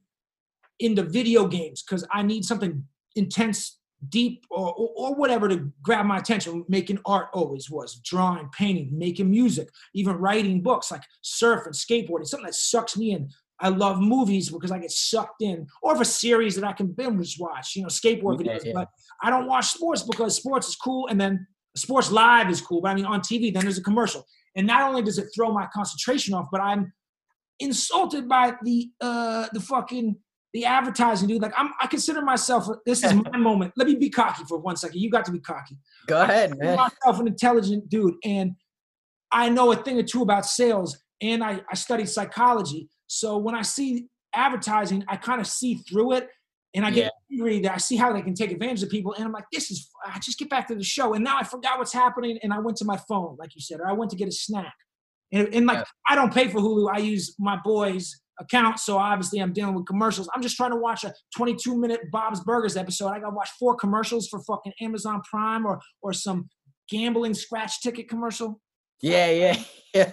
into video games because I need something intense, deep, or, or or whatever to grab my attention. Making art always was drawing, painting, making music, even writing books like surf and skateboarding. Something that sucks me in. I love movies because I get sucked in, or if a series that I can binge watch, you know, skateboard Yeah, videos. yeah. But I don't watch sports because sports is cool, and then Sports Live is cool, but I mean on TV, then there's a commercial, and not only does it throw my concentration off, but I'm insulted by the uh the fucking the advertising, dude. Like I'm, I consider myself. This is my moment. Let me be cocky for one second. You got to be cocky. Go ahead, I man. myself an intelligent dude, and I know a thing or two about sales, and I, I studied psychology. So when I see advertising, I kind of see through it, and I get angry that I see how they can take advantage of people, and I'm like, this is. I just get back to the show, and now I forgot what's happening, and I went to my phone, like you said, or I went to get a snack, and, and like Yeah. I don't pay for Hulu. I use my boys. Account, so obviously I'm dealing with commercials. I'm just trying to watch a 22 minute Bob's Burgers episode. I gotta watch four commercials for fucking Amazon Prime or or some gambling scratch ticket commercial. Yeah, yeah, yeah.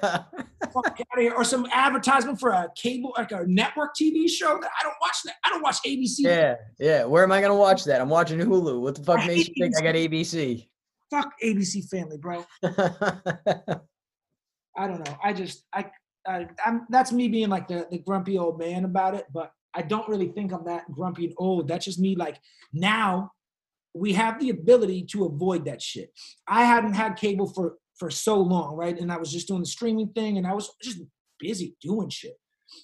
Fuck out of here. Or some advertisement for a cable, like a network TV show that I don't watch that. I don't watch ABC. Yeah, yeah. Where am I gonna watch that? I'm watching Hulu. What the fuck makes you think I got ABC? Fuck ABC Family, bro. I don't know. I just I, I that's me being like the, the grumpy old man about it, but I don't really think I'm that grumpy and old. That's just me like now we have the ability to avoid that shit. I hadn't had cable for for so long, right? And I was just doing the streaming thing and I was just busy doing shit.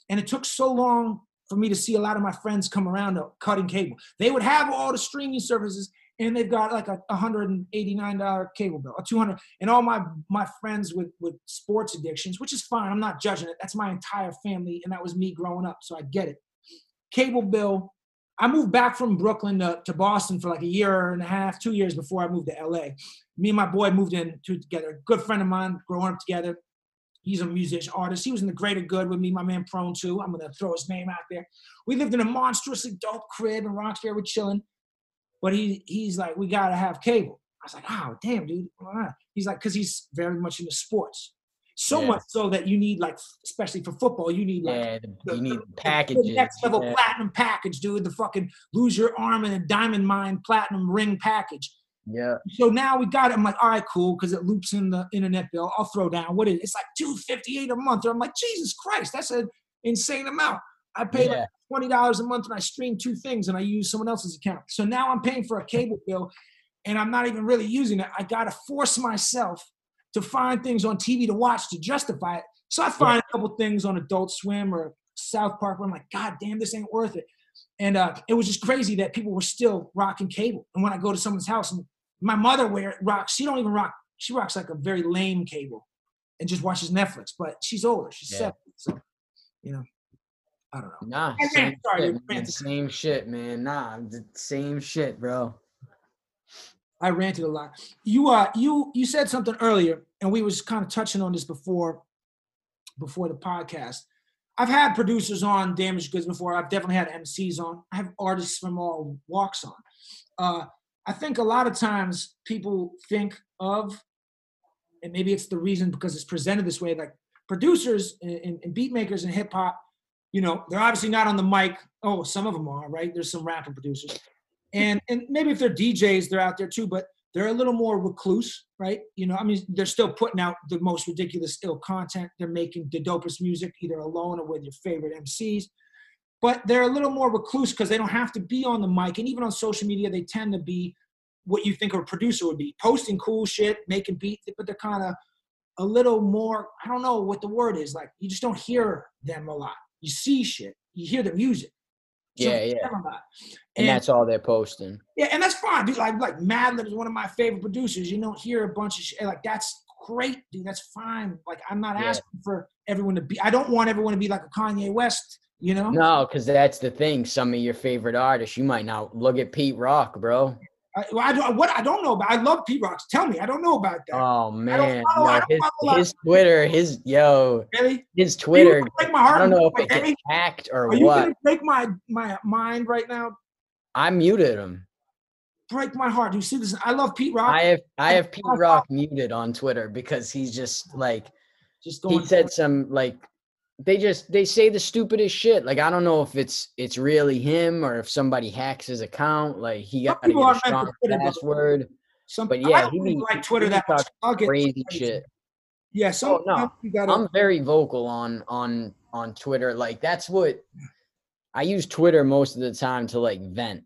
And it took so long for me to see a lot of my friends come around to cutting cable. They would have all the streaming services and they've got like a $189 cable bill, a 200 and all my my friends with with sports addictions, which is fine. I'm not judging it. That's my entire family and that was me growing up, so I get it. Cable bill. I moved back from Brooklyn to, to Boston for like a year and a half, two years before I moved to LA. Me and my boy moved in to together. Good friend of mine, growing up together. He's a musician, artist. He was in the Greater Good with me, my man Prone too. I'm gonna throw his name out there. We lived in a monstrously dope crib in Roxbury. We're chilling. But he he's like, we gotta have cable. I was like, oh damn, dude. He's like, because he's very much into sports. So Yeah. much so that you need like, especially for football, you need like yeah, the, the- you need the- the packages. next level yeah. platinum package, dude. The fucking lose your arm in a diamond mine platinum ring package. Yeah, So now we got it. I'm like, all right, cool, because it loops in the internet bill. I'll throw down. What is it? It's like two fifty eight a month. I'm like, Jesus Christ, that's an insane amount. I pay Yeah. like twenty dollars a month and I stream two things and I use someone else's account. So now I'm paying for a cable bill and I'm not even really using it. I gotta force myself to find things on TV to watch to justify it. So I find a couple things on Adult Swim or South Park where I'm like, God damn, this ain't worth it. And uh, it was just crazy that people were still rocking cable. And when I go to someone's house and my mother wear rocks, she don't even rock. She rocks like a very lame cable, and just watches Netflix. But she's older. She's Yeah. seventy, so you know, I don't know. nah, I same ran- sorry, shit, man, same shit, man. Nah, same shit, bro. I ranted a lot. You uh you you said something earlier, and we was kind of touching on this before before the podcast. I've had producers on Damaged Goods before. I've definitely had MCs on. I have artists from all walks on. Uh, I think a lot of times people think of, and maybe it's the reason because it's presented this way, like producers and, and, and beat makers in hip hop, you know, they're obviously not on the mic. Oh, some of them are, right? There's some rapping producers and and maybe if they're DJs, they're out there too, but they're a little more recluse, right? You know, I mean, they're still putting out the most ridiculous ill content. They're making the dopest music, either alone or with your favorite MCs. But they're a little more recluse because they don't have to be on the mic, and even on social media, they tend to be what you think a producer would be, posting cool shit, making beats, but they're kind of a little more. I don't know what the word is. Like you just don't hear them a lot. You see shit, you hear the music. Don't Yeah, yeah. them a lot. And that's all they're posting. Yeah, and that's fine, dude. Like, like Madlib is one of my favorite producers. You don't hear a bunch of shit. Like, that's great, dude. That's fine. Like, I'm not Yeah. asking for everyone to be. I don't want everyone to be like a Kanye West. You know? No, because that's the thing. Some of your favorite artists, you might not look at Pete Rock, bro. I, well, I don't. What I don't know about. I love Pete Rocks. Tell me. I don't know about that. Oh man, follow- no, his, follow a lot. his Twitter, his yo, really? his Twitter. break my heart. I don't know if it gets hacked or Are you gonna break my my mind right now? I muted him. Break my heart. You see this? I love Pete Rock. I have I have Pete Rock muted on Twitter because he's just like just going. he said some like they just they say the stupidest shit. Like I don't know if it's it's really him or if somebody hacks his account. Like he got to get people a aren't meant for strong password. some, but yeah, he be- like Twitter he that much. Crazy shit. Yeah, some oh, no. you gotta- I'm very vocal on on on Twitter. Like that's what I use Twitter most of the time to like vent.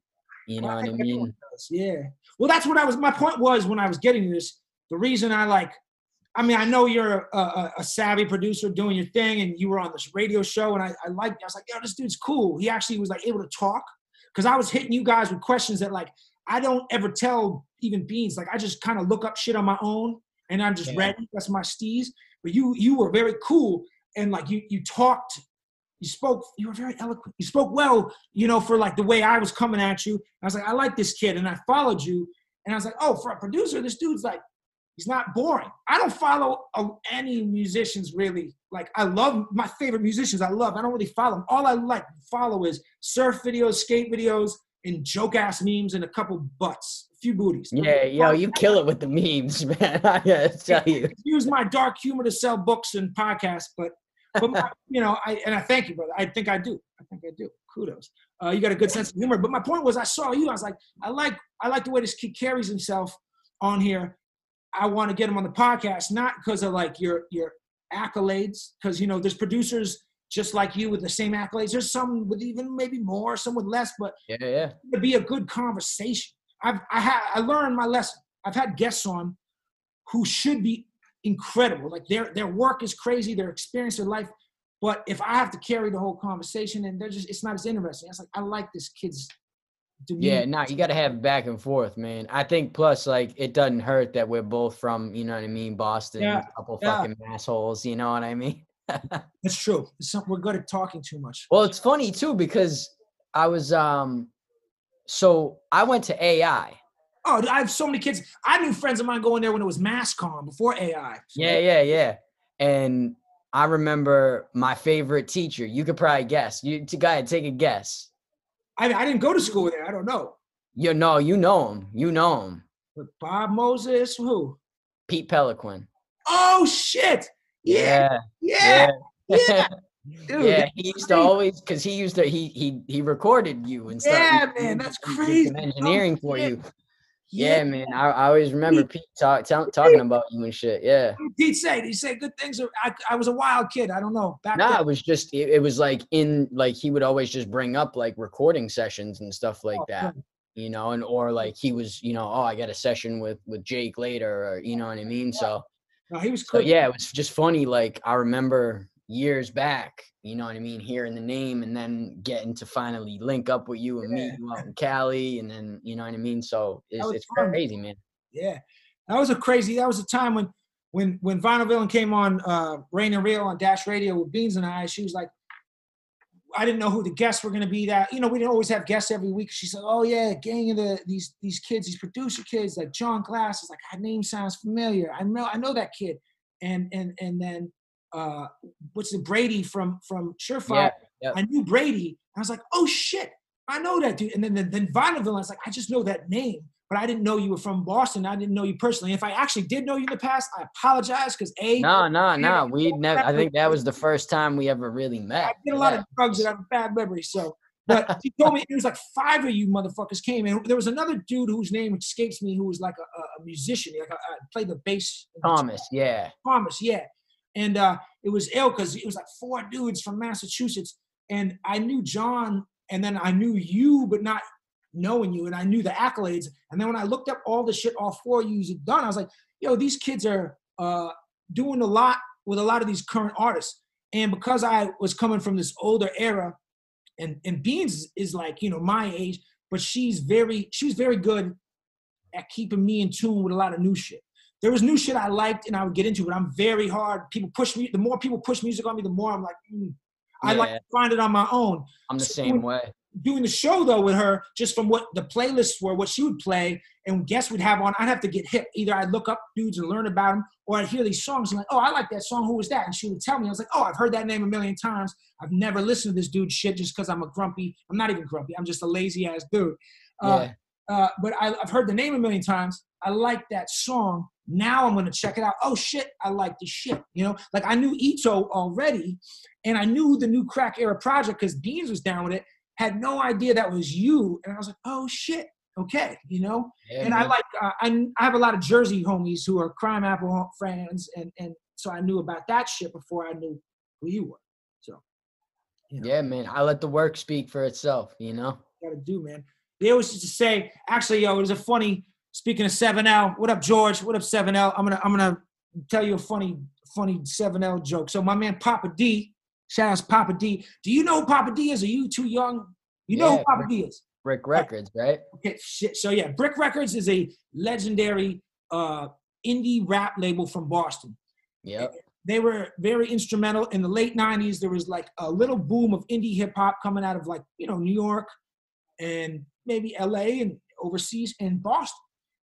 You know what I mean? Yeah. Well, that's what I was. My point was when I was getting this. the reason I like, I mean, I know you're a, a, a savvy producer doing your thing, and you were on this radio show, and I, I like, I was like, yo, this dude's cool. He actually was like able to talk because I was hitting you guys with questions that like I don't ever tell even beans. Like I just kind of look up shit on my own, and I'm just Yeah. ready. That's my steez. But you, you were very cool, and like you, you talked. You spoke. You were very eloquent. You spoke well, you know, for like the way I was coming at you. I was like, I like this kid, and I followed you. And I was like, oh, for a producer, this dude's like, he's not boring. I don't follow uh, any musicians really. Like, I love my favorite musicians. I love. I don't really follow them. All I like follow is surf videos, skate videos, and joke ass memes, and a couple butts, a few booties. Yeah, yo, you kill it with the memes, man. I gotta tell you. use my dark humor to sell books and podcasts, but but my, you know, I and I thank you, brother. I think I do. I think I do. Kudos. Uh, you got a good sense of humor. But my point was, I saw you. I was like, I like I like the way this kid carries himself on here. I want to get them on the podcast, not because of like your your accolades, because you know there's producers just like you with the same accolades. There's some with even maybe more, some with less, but Yeah, yeah. to be a good conversation. I've I had I learned my lesson. I've had guests on who should be incredible. Like their their work is crazy, their experience in life. But if I have to carry the whole conversation, and they're just it's not as interesting. It's like I like this kid's demeanor. Yeah, nah, you gotta have back and forth, man. I think plus like it doesn't hurt that we're both from, you know what I mean, Boston, Yeah, a couple yeah. fucking assholes, you know what I mean? That's true. It's some, we're good at talking too much. Well, it's funny too because I was um so I went to AI. Oh, I have so many kids. I knew friends of mine going there when it was MassCon before AI. Yeah, yeah, yeah. And I remember my favorite teacher. You could probably guess. You go ahead, take a guess. I, I didn't go to school there. I don't know. You know, you know him. You know him. But Bob Moses, who? Pete Peliquin. Oh shit! Yeah, Yeah. yeah. Yeah. Dude, yeah, he used to always because he used to he he he recorded you and stuff. Yeah, man, that's crazy. Oh, engineering for yeah. you. Yeah, man. I, I always remember Pete talk, tell, talking about you and shit. Yeah. Pete said he said good things? I, I was a wild kid. I don't know. Back Nah, then. it was just it, it was like in like he would always just bring up like recording sessions and stuff oh, like Oh, that. You know, and or like he was, you know, oh, I got a session with with Jake later, or you know what I mean. So, No, he was so cool. yeah, it was just funny. Like I remember years back, you know what I mean, hearing the name and then getting to finally link up with you and meet you out in Cali, and then you know what I mean. So it's it's fun. crazy, man. Yeah, that was a crazy. That was a time when when when Vinyl Villain came on uh, Rain and Real on Dash Radio with Beans and I. She was like, I didn't know who the guests were going to be. That you know, we didn't always have guests every week. She said, "Oh yeah, gang of the these these kids, these producer kids, like John Glass is like, that name sounds familiar. I know I know that kid." And and and then uh, what's the Brady from from Surefire? Yeah, yeah. I knew Brady. I was like, oh shit, I know that dude. And then then, then Vinyl I was like, I just know that name, but I didn't know you were from Boston. I didn't know you personally. If I actually did know you in the past, I apologize because a No, no, no. We never. I think that was the first time we ever really met. I did a lot Yeah. of drugs and I have a bad memory. So, but he told me it was like five of you motherfuckers came, and there was another dude whose name escapes me, who was like a, a- musician, like a, a, played the bass. Thomas, yeah. Thomas, yeah. And uh, it was ill because it was like four dudes from Massachusetts. And I knew John, and then I knew you, but not knowing you. And I knew the accolades. And then when I looked up all the shit all four of you had done, I was like, yo, these kids are uh, doing a lot with a lot of these current artists. And because I was coming from this older era, and, and Beans is, like, you know, my age, but she's very, she was very good at keeping me in tune with a lot of new shit there was new shit I liked and I would get into, but I'm very hard. People push me. The more people push music on me, the more I'm like, mm. I like to find it on my own. I'm the So same way. Doing the show though with her, just from what the playlists were, what she would play, and guests would have on, I'd have to get hip. Either I'd look up dudes and learn about them, or I'd hear these songs and like, oh, I like that song. Who was that? And she would tell me. I was like, oh, I've heard that name a million times. I've never listened to this dude shit just because I'm a grumpy. I'm not even grumpy. I'm just a lazy ass dude. Uh, Yeah. uh, but I, I've heard the name a million times. I like that song. Now I'm gonna check it out. Oh shit, I like this shit. You know, like I knew Eto already, and I knew the new crack era project because Beans was down with it. Had no idea that was you, and I was like, oh shit, okay, you know. yeah and I like uh, I, I have a lot of Jersey homies who are Crimeapple fans, and and so I knew about that shit before I knew who you were. So you know. Yeah, man. I let the work speak for itself, you know? gotta do, man. They always used to say, actually, yo, it was a funny. Speaking of 7L, what up, George? What up, 7L? I'm gonna I'm gonna tell you a funny funny 7L joke. So my man Papa D, shout out to Papa D. Do you know who Papa D is? Are you too young? You know Yeah, who Papa D is? Brick Records, right? Okay, shit. So yeah, Brick Records is a legendary uh, indie rap label from Boston. Yeah. They were very instrumental in the late '90s. There was like a little boom of indie hip hop coming out of like you know New York and maybe LA and overseas and Boston.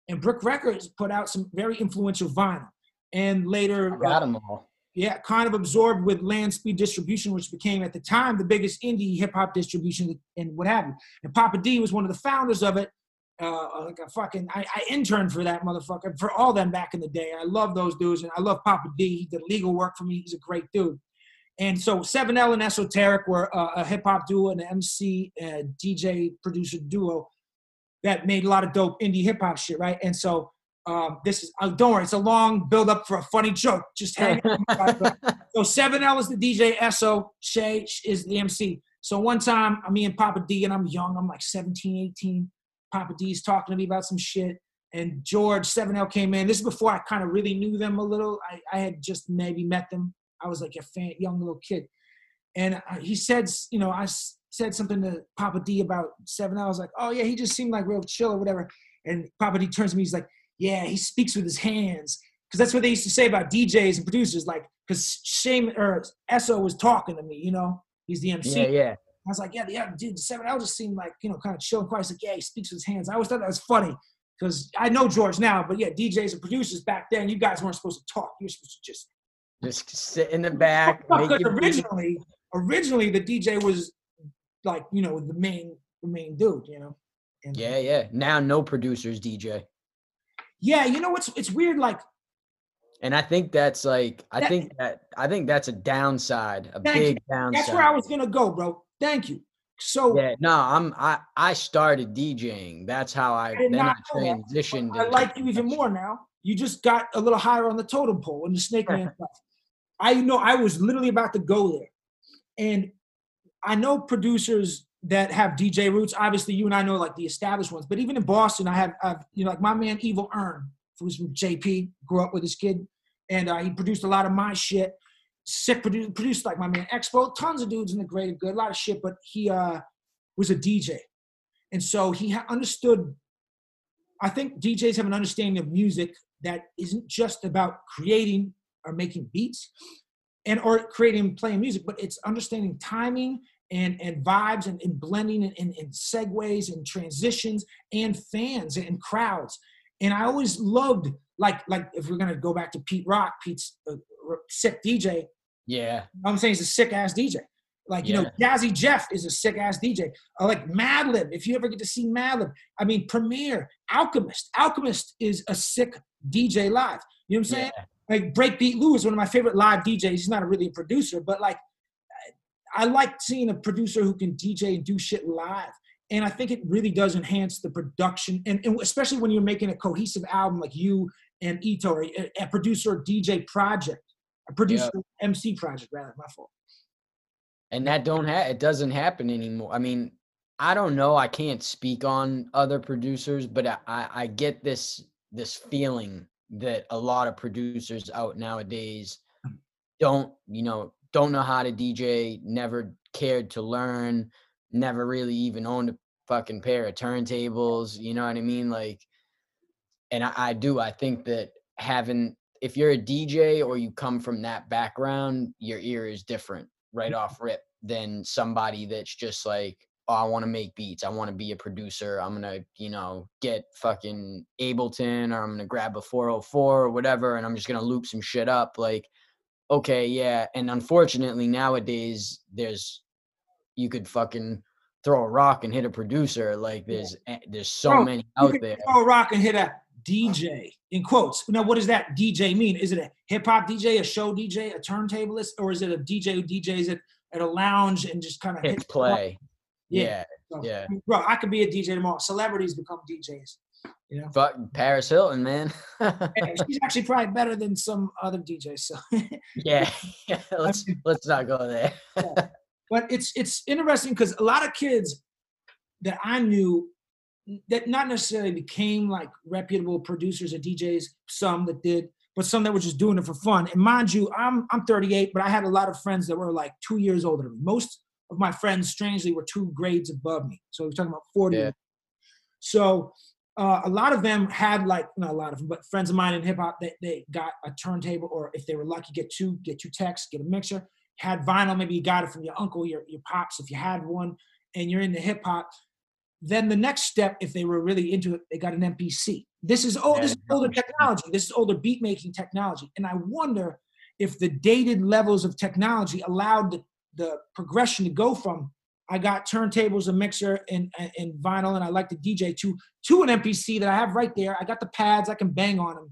And Brick Records put out some very influential vinyl. And later, I got them all. yeah, kind of absorbed with Land Speed Distribution, which became at the time the biggest indie hip hop distribution and what have you. And Papa D was one of the founders of it. Uh, like a fucking, I, I interned for that motherfucker for all them back in the day. I love those dudes, and I love Papa D. He did legal work for me. He's a great dude. And so 7L and Esoteric were uh, a hip hop duo an MC, uh, DJ producer duo that made a lot of dope indie hip hop shit, right? And so um, this is, uh, don't worry, it's a long build up for a funny joke. Just hang on. So 7L is the DJ, Eso, Shay is the MC. So one time, me and Papa D, and I'm young, I'm like 17, 18. Papa D's talking to me about some shit. And George, 7L came in. This is before I kind of really knew them a little. I, I had just maybe met them. I was like a fan, young little kid. And uh, he said, you know, I said something to Papa D about 7L. I was like, oh, yeah, he just seemed like real chill or whatever. And Papa D turns to me, he's like, yeah, he speaks with his hands. Because that's what they used to say about DJs and producers. Like, because Shane or Eso was talking to me, you know, he's the MC. Yeah, yeah. I was like, yeah, yeah, dude, Seven L just seemed like, you know, kind of chill and quiet. He's like, yeah, he speaks with his hands. I always thought that was funny because I know George now, but yeah, DJs and producers back then, you guys weren't supposed to talk. You're supposed to just. Just sit in the back. Because make your beat. originally, originally the DJ was like, you know, the main, the main dude, you know. And Yeah, yeah. Now no producers DJ. yeah, you know what's it's weird. Like, And I think that's like I That- think that I think that's a downside, a Thank you. big downside. that's where I was gonna go, bro. Thank you. So Yeah, no, I'm I I started DJing. That's how I, did then I transitioned. I like you even more now. You just got a little higher on the totem pole in the Snake Man stuff. I know I was literally about to go there. And I know producers that have DJ roots. Obviously, you and I know like the established ones, but even in Boston, I have, I've, you know, like my man Evil Earn, who's from JP, grew up with his kid, and uh, he produced a lot of my shit. Sick producer, produced like my man Expo, tons of dudes in the greater good, a lot of shit, but he uh, was a DJ. And so he ha- understood I think DJs have an understanding of music that isn't just about creating or making beats and or creating playing music, but it's understanding timing and and vibes and, and blending and, and, and segues and transitions and fans and crowds. And I always loved like like if we're gonna go back to Pete Rock, Pete's a r- sick DJ. Yeah. I'm saying he's a sick ass DJ. Like, you know, Jazzy Jeff is a sick ass DJ. I uh, like Madlib. If you ever get to see Madlib, I mean, Premier, Alchemist. Alchemist is a sick DJ live. You know what I'm saying? Yeah. Like Breakbeat Lou is one of my favorite live DJs. He's not really a producer, but like, I like seeing a producer who can DJ and do shit live. And I think it really does enhance the production, and, and especially when you're making a cohesive album like you and Eto, or a, a producer DJ project, a producer MC project, rather. My fault. and that don't ha- it doesn't happen anymore i mean i don't know i can't speak on other producers but I, I i get this this feeling that a lot of producers out nowadays don't you know don't know how to dj never cared to learn never really even owned a fucking pair of turntables you know what i mean? Like and i, I do i think that having if you're a dj or you come from that background your ear is different right mm-hmm. off rip than somebody that's just like, oh, I want to make beats. I want to be a producer. I'm gonna, you know, get fucking Ableton or I'm gonna grab a 404 or whatever, and I'm just gonna loop some shit up. Like, okay, yeah. And unfortunately, nowadays there's you could fucking throw a rock and hit a producer. Like, there's eh, there's so Bro, many out there. throw a rock and hit a DJ in quotes. Now, what does that DJ mean? Is it a hip hop DJ, a show DJ, a turntablist, or is it a DJ who DJs at, at a lounge and just kind of Hit play. Yeah, So, yeah. Bro, I could be a DJ tomorrow. Celebrities become DJs. You know, fuck Paris Hilton, man. And she's actually probably better than some other DJs. So, yeah, yeah. Let's let's not go there. but it's it's interesting because a lot of kids that I knew that not necessarily became like reputable producers or DJs. Some that did, but some that were just doing it for fun. And mind you, I'm I'm 38, but I had a lot of friends that were like two years older than me. Most of my friends, strangely, were two grades above me. So we're talking about 40. Yeah. So uh, a lot of them had like not a lot of them, but friends of mine in hip hop, they, they got a turntable, or if they were lucky, get two, get two techs, get a mixer. Had vinyl, maybe you got it from your uncle, your your pops, if you had one, and you're into hip hop. Then the next step, if they were really into it, they got an MPC. This is oh, this is older technology. This is older beat making technology, and I wonder if the dated levels of technology allowed the, the progression to go from I got turntables, a mixer, and, and vinyl, and I like to DJ to to an MPC that I have right there. I got the pads, I can bang on them.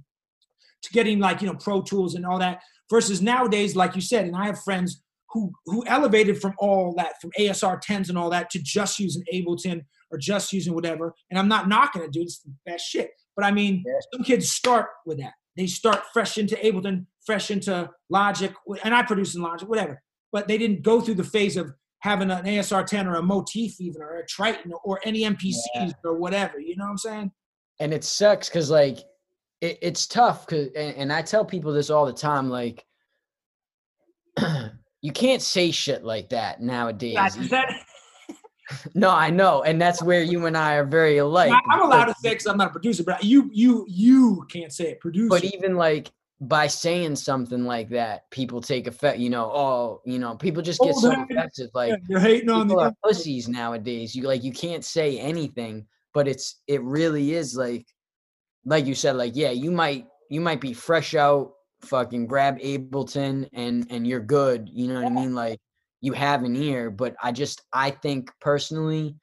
To getting like you know Pro Tools and all that. Versus nowadays, like you said, and I have friends who who elevated from all that, from ASR 10s and all that, to just using Ableton or just using whatever. And I'm not knocking it, dude. It's the best shit. But I mean, Yeah. some kids start with that. They start fresh into Ableton, fresh into Logic, and I produce in Logic, whatever. But they didn't go through the phase of having an ASR 10 or a Motif even or a Triton or any MPCs Yeah. or whatever. You know what I'm saying? and it sucks because like it, it's tough because and, and i tell people this all the time like you can't say shit like that nowadays that- no i know and that's where you and i are very alike I'm allowed but- to say because I'm not a producer, but you you you can't say it. Producer. but even like by saying something like that people take effect you know oh you know people just get Oh, so offensive like Yeah, you're hating on the pussies nowadays. You like you can't say anything, but it's it really is like like you said, like yeah, you might you might be fresh out, fucking grab Ableton and and you're good. You know what I mean? Like you have an ear, but I just I think personally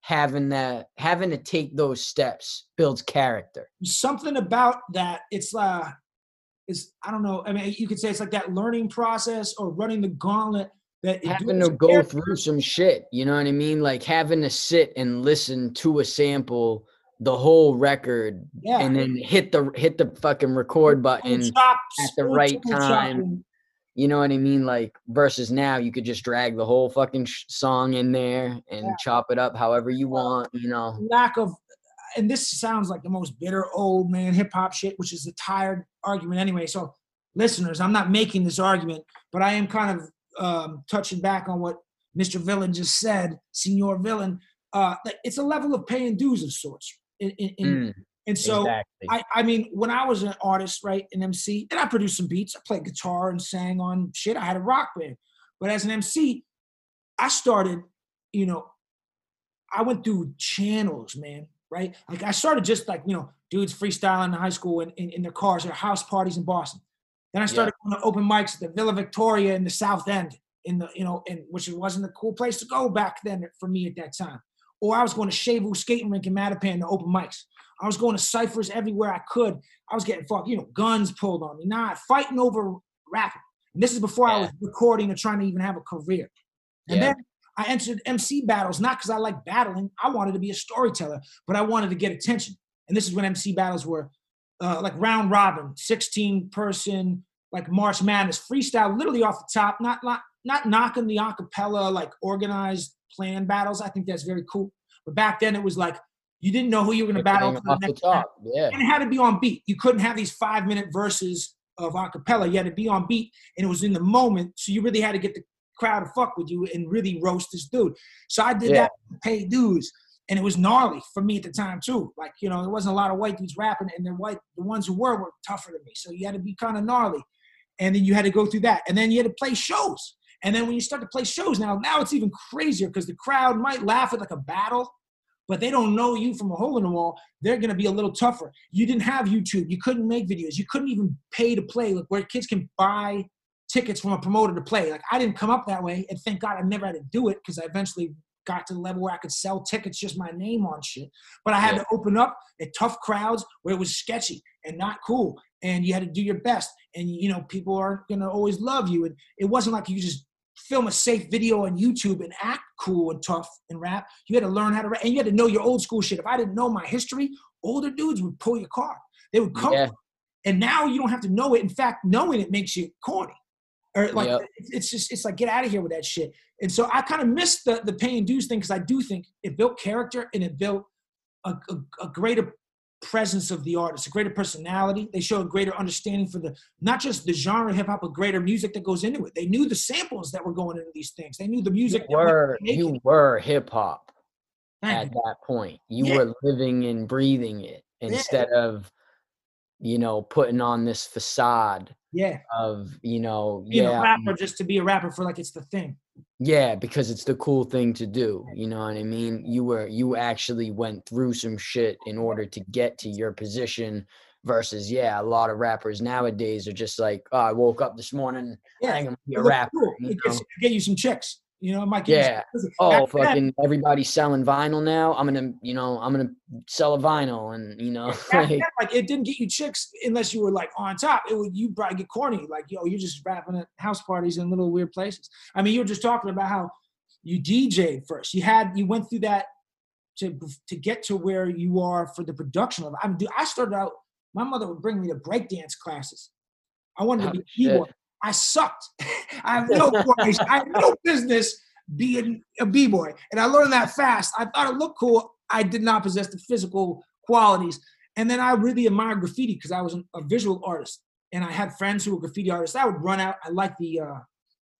having that having to take those steps builds character. something about that. It's uh, it's I don't know. I mean, you could say it's like that learning process or running the gauntlet. That having to go character. through some shit you know what i mean like having to sit and listen to a sample the whole record Yeah. and then hit the hit the fucking record button at the right time. you know what i mean like versus now you could just drag the whole fucking sh- song in there and Yeah. chop it up however you uh, want you know lack of and this sounds like the most bitter old man hip hop shit, which is a tired argument anyway. So, listeners, I'm not making this argument, but I am kind of um, touching back on what Mr. Villain just said, Senor Villain. Uh, it's a level of paying dues of sorts. In, in, Mm, and so, exactly I, I mean, when I was an artist, right, an MC, and I produced some beats, I played guitar and sang on shit. I had a rock band. But as an MC, I started, you know, I went through channels, man, right? Like I started just like, you know, dudes freestyling in high school in, in, in their cars or house parties in Boston. Then I started going to open mics at the Villa Victoria in the South End, in the, you know, and which wasn't a cool place to go back then for me at that time. Or I was going to Chez Vous skating rink in Mattapan to open mics. I was going to ciphers everywhere I could. I was getting fuck, you know, guns pulled on me. Nah, fighting over rapping. And this is before I was recording or trying to even have a career. And Yeah. then I entered MC battles, not because I like battling. I wanted to be a storyteller, but I wanted to get attention. And this is when MC battles were uh, like round robin, 16 person, like March Madness, freestyle, literally off the top, not not, not knocking the acapella, like organized plan battles. I think that's very cool. But back then it was like you didn't know who you were going to battle Picking for the off the top yeah And it had to be on beat. You couldn't have these five minute verses of acapella. You had to be on beat, and it was in the moment. So you really had to get the crowd to fuck with you and really roast this dude. So I did Yeah. that to pay dues, and it was gnarly for me at the time too. Like you know, there wasn't a lot of white dudes rapping, and the white the ones who were were tougher than me. So you had to be kind of gnarly, and then you had to go through that, and then you had to play shows. And then when you start to play shows now, now it's even crazier because the crowd might laugh at like a battle, but they don't know you from a hole in the wall. They're gonna be a little tougher. You didn't have YouTube. You couldn't make videos. You couldn't even pay to play. Like where kids can buy tickets from a promoter to play. Like I didn't come up that way, and thank God I never had to do it because I eventually got to the level where I could sell tickets just my name on shit. But I had Yeah. to open up at tough crowds where it was sketchy and not cool, and you had to do your best. And you know people aren't gonna always love you, and it wasn't like you just film a safe video on YouTube and act cool and tough and rap. You had to learn how to rap, and you had to know your old school shit. If I didn't know my history, older dudes would pull your car. They would come, Yeah. and now you don't have to know it. In fact, knowing it makes you corny. Or like Yep. it's- just it's like get out of here with that shit. And so I kind of missed the the paying dues thing because I do think it built character and it built a, a, a greater presence of the artist, a greater personality. They show a greater understanding for the not just the genre hip hop, but greater music that goes into it. They knew the samples that were going into these things. They knew the music. You were you were hip hop at you. that point. You Yeah. were living and breathing it instead of, you know, putting on this facade Yeah, of, you know, being yeah, a rapper just to be a rapper for like it's the thing. yeah, because it's the cool thing to do. You know what I mean? You were you actually went through some shit in order to get to your position versus yeah, a lot of rappers nowadays are just like, oh, I woke up this morning, Yeah, I'm gonna be a rapper. cool. you know? get you some chicks. You know, get Yeah. Oh, then, fucking everybody's selling vinyl now. I'm gonna, you know, I'm gonna sell a vinyl, and you know, like, then, like it didn't get you chicks unless you were like on top. It would you probably get corny, like yo, you're just rapping at house parties in little weird places. I mean, you were just talking about how you DJ'd first. You had you went through that to to get to where you are for the production of. it. I mean, dude, I started out. My mother would bring me to breakdance classes. I wanted to Oh, be a shit. I sucked. I have no. I have no business being a b-boy, and I learned that fast. I thought it looked cool. I did not possess the physical qualities. And then I really admired graffiti because I was a visual artist, and I had friends who were graffiti artists. I would run out. I liked the uh,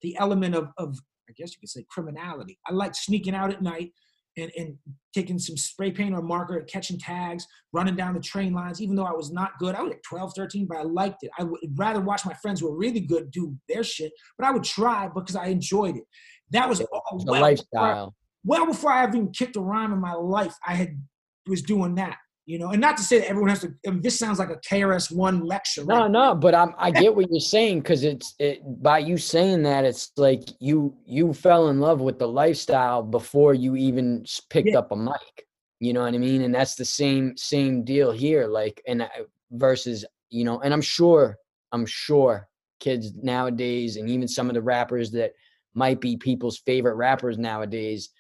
the element of, of I guess you could say criminality. I liked sneaking out at night and, and taking some spray paint or marker, catching tags, running down the train lines. Even though I was not good, I was like 12, 13, but I liked it. I would rather watch my friends who were really good do their shit, but I would try because I enjoyed it. That was all well before I- well before I even kicked a rhyme in my life, I had was doing that. You know, and not to say that everyone has to. I mean, this sounds like a KRS One lecture. No, right? no, but I'm, I get what you're saying because it's it by you saying that it's like you you fell in love with the lifestyle before you even picked Yeah. up a mic. You know what I mean? And that's the same same deal here. Like, and I- versus you know, and I'm sure I'm sure kids nowadays, and even some of the rappers that might be people's favorite rappers nowadays,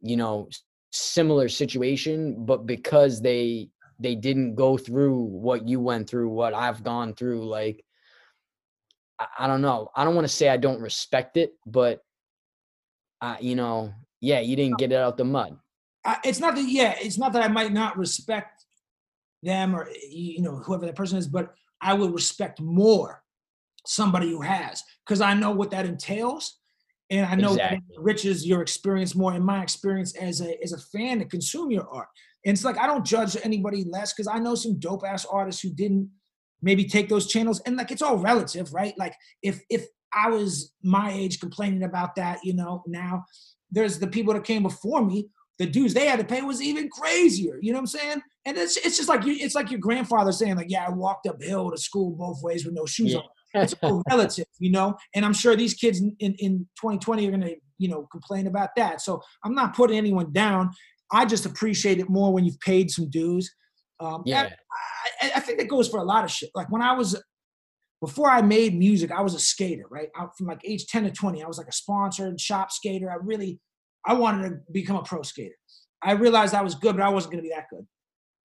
you know, similar situation, but because they they didn't go through what you went through, what I've gone through, like I, I don't know. I don't want to say I don't respect it, but I, you know, yeah, you didn't get it out the mud. I, it's not that. Yeah, it's not that I might not respect them or you know whoever that person is, but I would respect more somebody who has because I know what that entails, and I know that Exactly. enriches your experience more. In my experience as a as a fan to consume your art, and it's like I don't judge anybody less because I know some dope ass artists who didn't maybe take those channels, and like it's all relative, right? Like if if I was my age complaining about that, you know, now there's the people that came before me the dues they had to pay was even crazier. You know what I'm saying? And it's it's just like you, it's like your grandfather saying like, yeah, I walked uphill to school both ways with no shoes Yeah. on. It's all relative, you know. And I'm sure these kids in, in, in 2020 are gonna, you know, complain about that. So I'm not putting anyone down. I just appreciate it more when you've paid some dues. Um, yeah, I, I think that goes for a lot of shit. Like when I was before I made music, I was a skater, right? Out from like age 10 to 20, I was like a sponsored shop skater. I really, I wanted to become a pro skater. I realized I was good, but I wasn't going to be that good,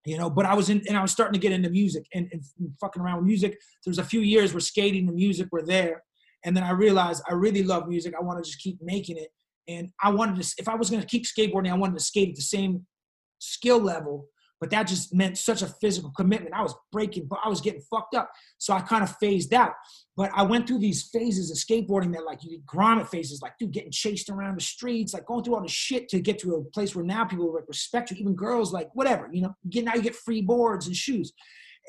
you know. But I was in, and I was starting to get into music and, and fucking around with music. There was a few years where skating and music were there, and then I realized I really love music. I want to just keep making it, and I wanted to. If I was going to keep skateboarding, I wanted to skate at the same skill level but that just meant such a physical commitment. I was breaking, I was getting fucked up. So I kind of phased out. But I went through these phases of skateboarding that, like, you get grommet phases, like, dude, getting chased around the streets, like going through all the shit to get to a place where now people like respect you, even girls, like, whatever, you know, get now you get free boards and shoes.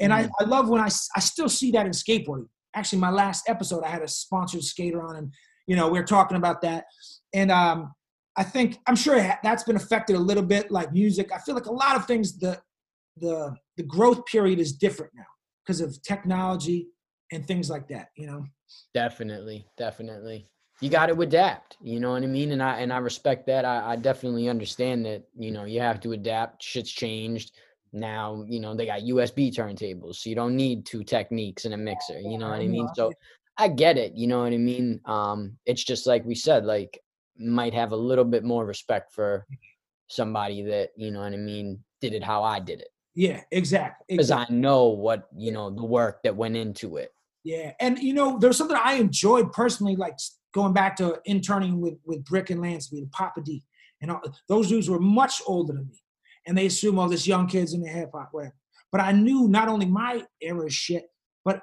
And I, I love when I, I still see that in skateboarding. Actually, my last episode, I had a sponsored skater on, and, you know, we are talking about that. And, um, I think I'm sure that's been affected a little bit, like music. I feel like a lot of things the the the growth period is different now because of technology and things like that. You know, definitely, definitely. You got to adapt. You know what I mean? And I and I respect that. I, I definitely understand that. You know, you have to adapt. Shit's changed now. You know, they got USB turntables, so you don't need two Technics and a mixer. You know what I mean? So I get it. You know what I mean? Um, it's just like we said, like might have a little bit more respect for mm-hmm. somebody that you know what I mean did it how I did it yeah, exactly. because exactly. I know what you know the work that went into it. Yeah, and you know, there's something I enjoyed personally, like going back to interning with with Brick and Landspeed and Papa D, and all, those dudes were much older than me, and they assume oh, all this young kids in the hip hop, whatever. But I knew not only my era shit, but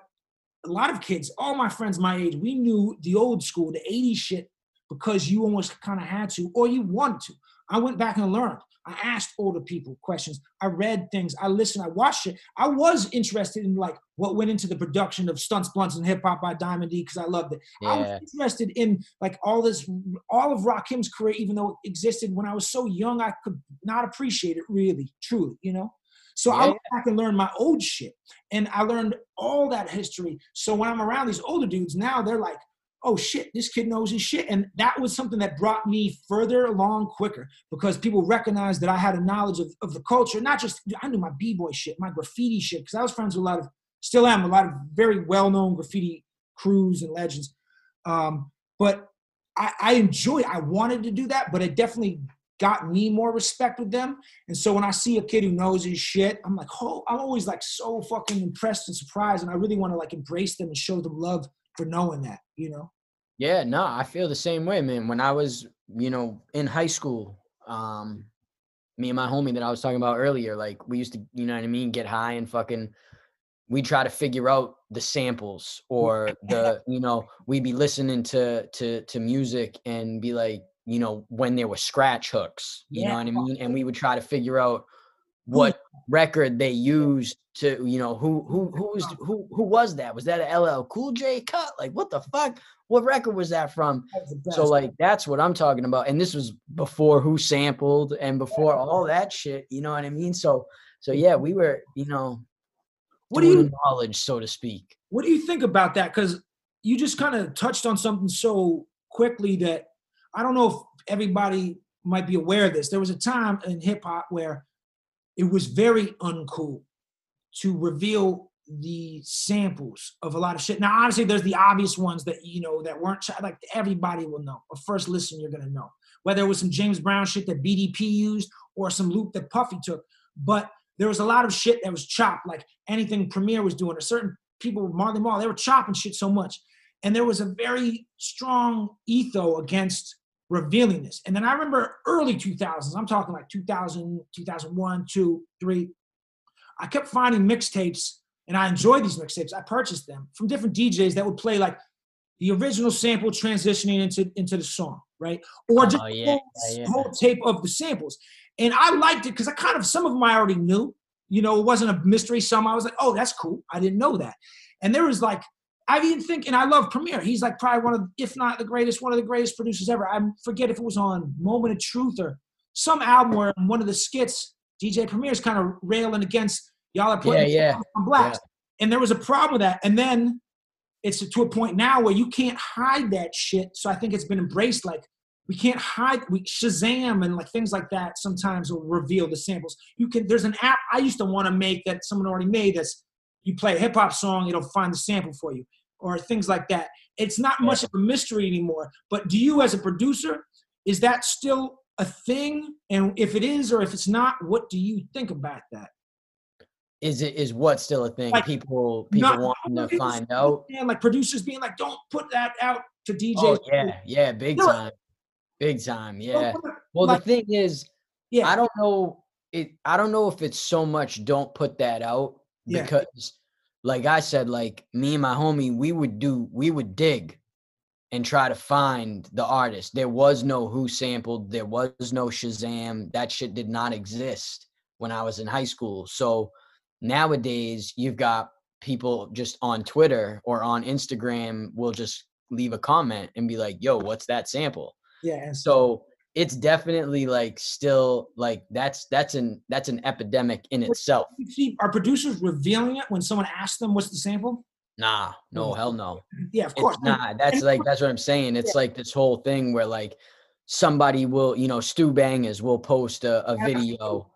a lot of kids, all my friends my age, we knew the old school, the 80s shit, because you almost kind of had to, or you wanted to. I went back and learned. I asked older people questions. I read things. I listened. I watched it. I was interested in like what went into the production of Stunts, Blunts, and Hip Hop by Diamond D because I loved it. Yeah. I was interested in like all this, all of Rakim's career, even though it existed when I was so young, I could not appreciate it really, truly, you know. So I Yeah, went back and learned my old shit, and I learned all that history. So when I'm around these older dudes now, they're like, "Oh shit, this kid knows his shit," and that was something that brought me further along quicker because people recognized that I had a knowledge of, of the culture, not just I knew my b-boy shit, my graffiti shit, because I was friends with a lot of, still am a lot of very well-known graffiti crews and legends. Um, but I, I enjoy. I wanted to do that, but it definitely got me more respect with them. And so when I see a kid who knows his shit, I'm like, oh, I'm always like so fucking impressed and surprised, and I really want to like embrace them and show them love for knowing that, you know. Yeah, no, I feel the same way, man. When I was, you know, in high school, um, me and my homie that I was talking about earlier, like we used to, you know what I mean, get high and fucking we try to figure out the samples or the, you know, we'd be listening to to to music and be like, you know, when there were scratch hooks, you know what I mean? And we would try to figure out Oh, what record they used to, you know, who who who was who who was that? Was that a LL Cool J cut? Like what the fuck? What record was that from? That was the best. So like that's what I'm talking about. And this was before who sampled and before all that shit. You know what I mean? So so yeah, we were, you know, what do you knowledge, so to speak. What do you think about that? Because you just kind of touched on something so quickly that I don't know if everybody might be aware of this. There was a time in hip hop where it was very uncool to reveal the samples of a lot of shit. Now, honestly, there's the obvious ones that you know that weren't like everybody will know. A first listen, you're gonna know whether it was some James Brown shit that BDP used or some loop that Puffy took. But there was a lot of shit that was chopped, like anything Premier was doing, or certain people, Marley Marl, they were chopping shit so much. And there was a very strong ethos against revealing this. And then I remember early 2000s, I'm talking like 2000, 2001, 2, 3. I kept finding mixtapes and I enjoyed these mixtapes. I purchased them from different DJs that would play like the original sample transitioning into, into the song, right? Or just Oh, yeah, whole, yeah, yeah. whole tape of the samples. And I liked it because I kind of, some of them I already knew. You know, it wasn't a mystery. Some I was like, oh, that's cool. I didn't know that. And there was like, I even think, and I love Premier. He's like probably one of, if not the greatest, one of the greatest producers ever. I forget if it was on Moment of Truth or some album where one of the skits, DJ Premier's kind of railing against y'all are putting Yeah, yeah, on blacks. And there was a problem with that. And then it's to a point now where you can't hide that shit. So I think it's been embraced. Like we can't hide we Shazam and like things like that sometimes will reveal the samples. You can there's an app I used to want to make that someone already made that's you play a hip hop song, it'll find the sample for you, or things like that. It's not much of a mystery anymore. But do you as a producer, is that still a thing? And if it is or if it's not, what do you think about that? Is it is what still a thing? Like, people people wanting to find out. And like producers being like, don't put that out to DJs. Oh yeah, yeah, big No. time. Big time. Yeah. Don't put it- Well, like- the thing is, yeah. I don't know it I don't know if it's so much don't put that out Yeah. because like I said, like me and my homie, we would do we would dig and try to find the artist. There was no who sampled, there was no Shazam. That shit did not exist when I was in high school. So nowadays you've got people just on Twitter or on Instagram will just leave a comment and be like, yo, what's that sample? yeah. And so it's definitely like still like that's that's an that's an epidemic in itself. see, are producers revealing it when someone asks them what's the sample? nah no hell no. Yeah, of course. it's not. That's like that's what i'm saying. It's like this whole thing where like somebody will you know stu bangers will post a, a video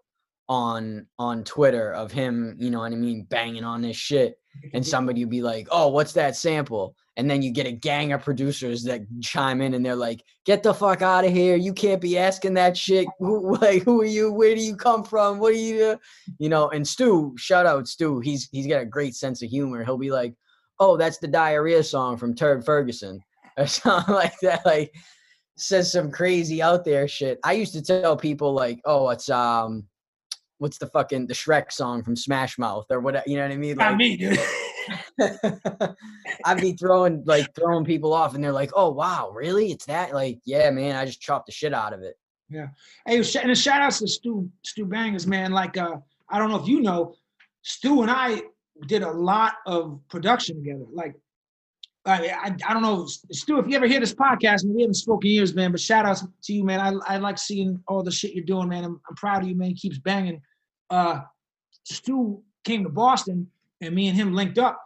on on twitter of him you know what i mean banging on this shit and somebody would be like, "Oh, what's that sample?" And then you get a gang of producers that chime in and they're like, "Get the fuck out of here! You can't be asking that shit. Who, like, who are you? Where do you come from? What are you?" do?" You know. And Stu, shout out Stu. He's he's got a great sense of humor. He'll be like, "Oh, that's the diarrhea song from Turd Ferguson," or something like that. Like, says some crazy out there shit. I used to tell people like, "Oh, it's um." What's the fucking the Shrek song from Smash Mouth or whatever. You know what I mean? Not me, dude. I'd be throwing like throwing people off, and they're like, "Oh wow, really? It's that?" Like, yeah, man, I just chopped the shit out of it. Yeah. Hey, and a shout outs to Stu Stu Bangers, man. Like uh I don't know if you know, Stu and I did a lot of production together. Like I, I, I don't know, Stu, if you ever hear this podcast, we haven't spoken years, man, but shout out to you, man. I, I like seeing all the shit you're doing, man. I'm, I'm proud of you, man. Keeps banging. Uh, Stu came to Boston and me and him linked up.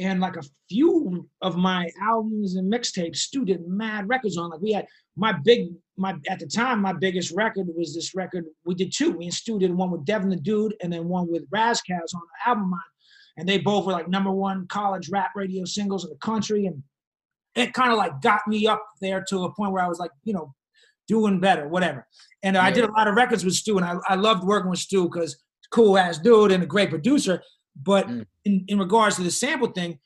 And like a few of my albums and mixtapes, Stu did mad records on. Like we had my big, my at the time, my biggest record was this record. We did two. Me and Stu did one with Devin the Dude and then one with Ras Kass on the album mine. And they both were like number one college rap radio singles in the country. And it kind of like got me up there to a point where I was like, you know, doing better, whatever. And I did a lot of records with Stu, and I, I loved working with Stu because cool ass dude and a great producer. But Mm. in, in regards to the sample thing,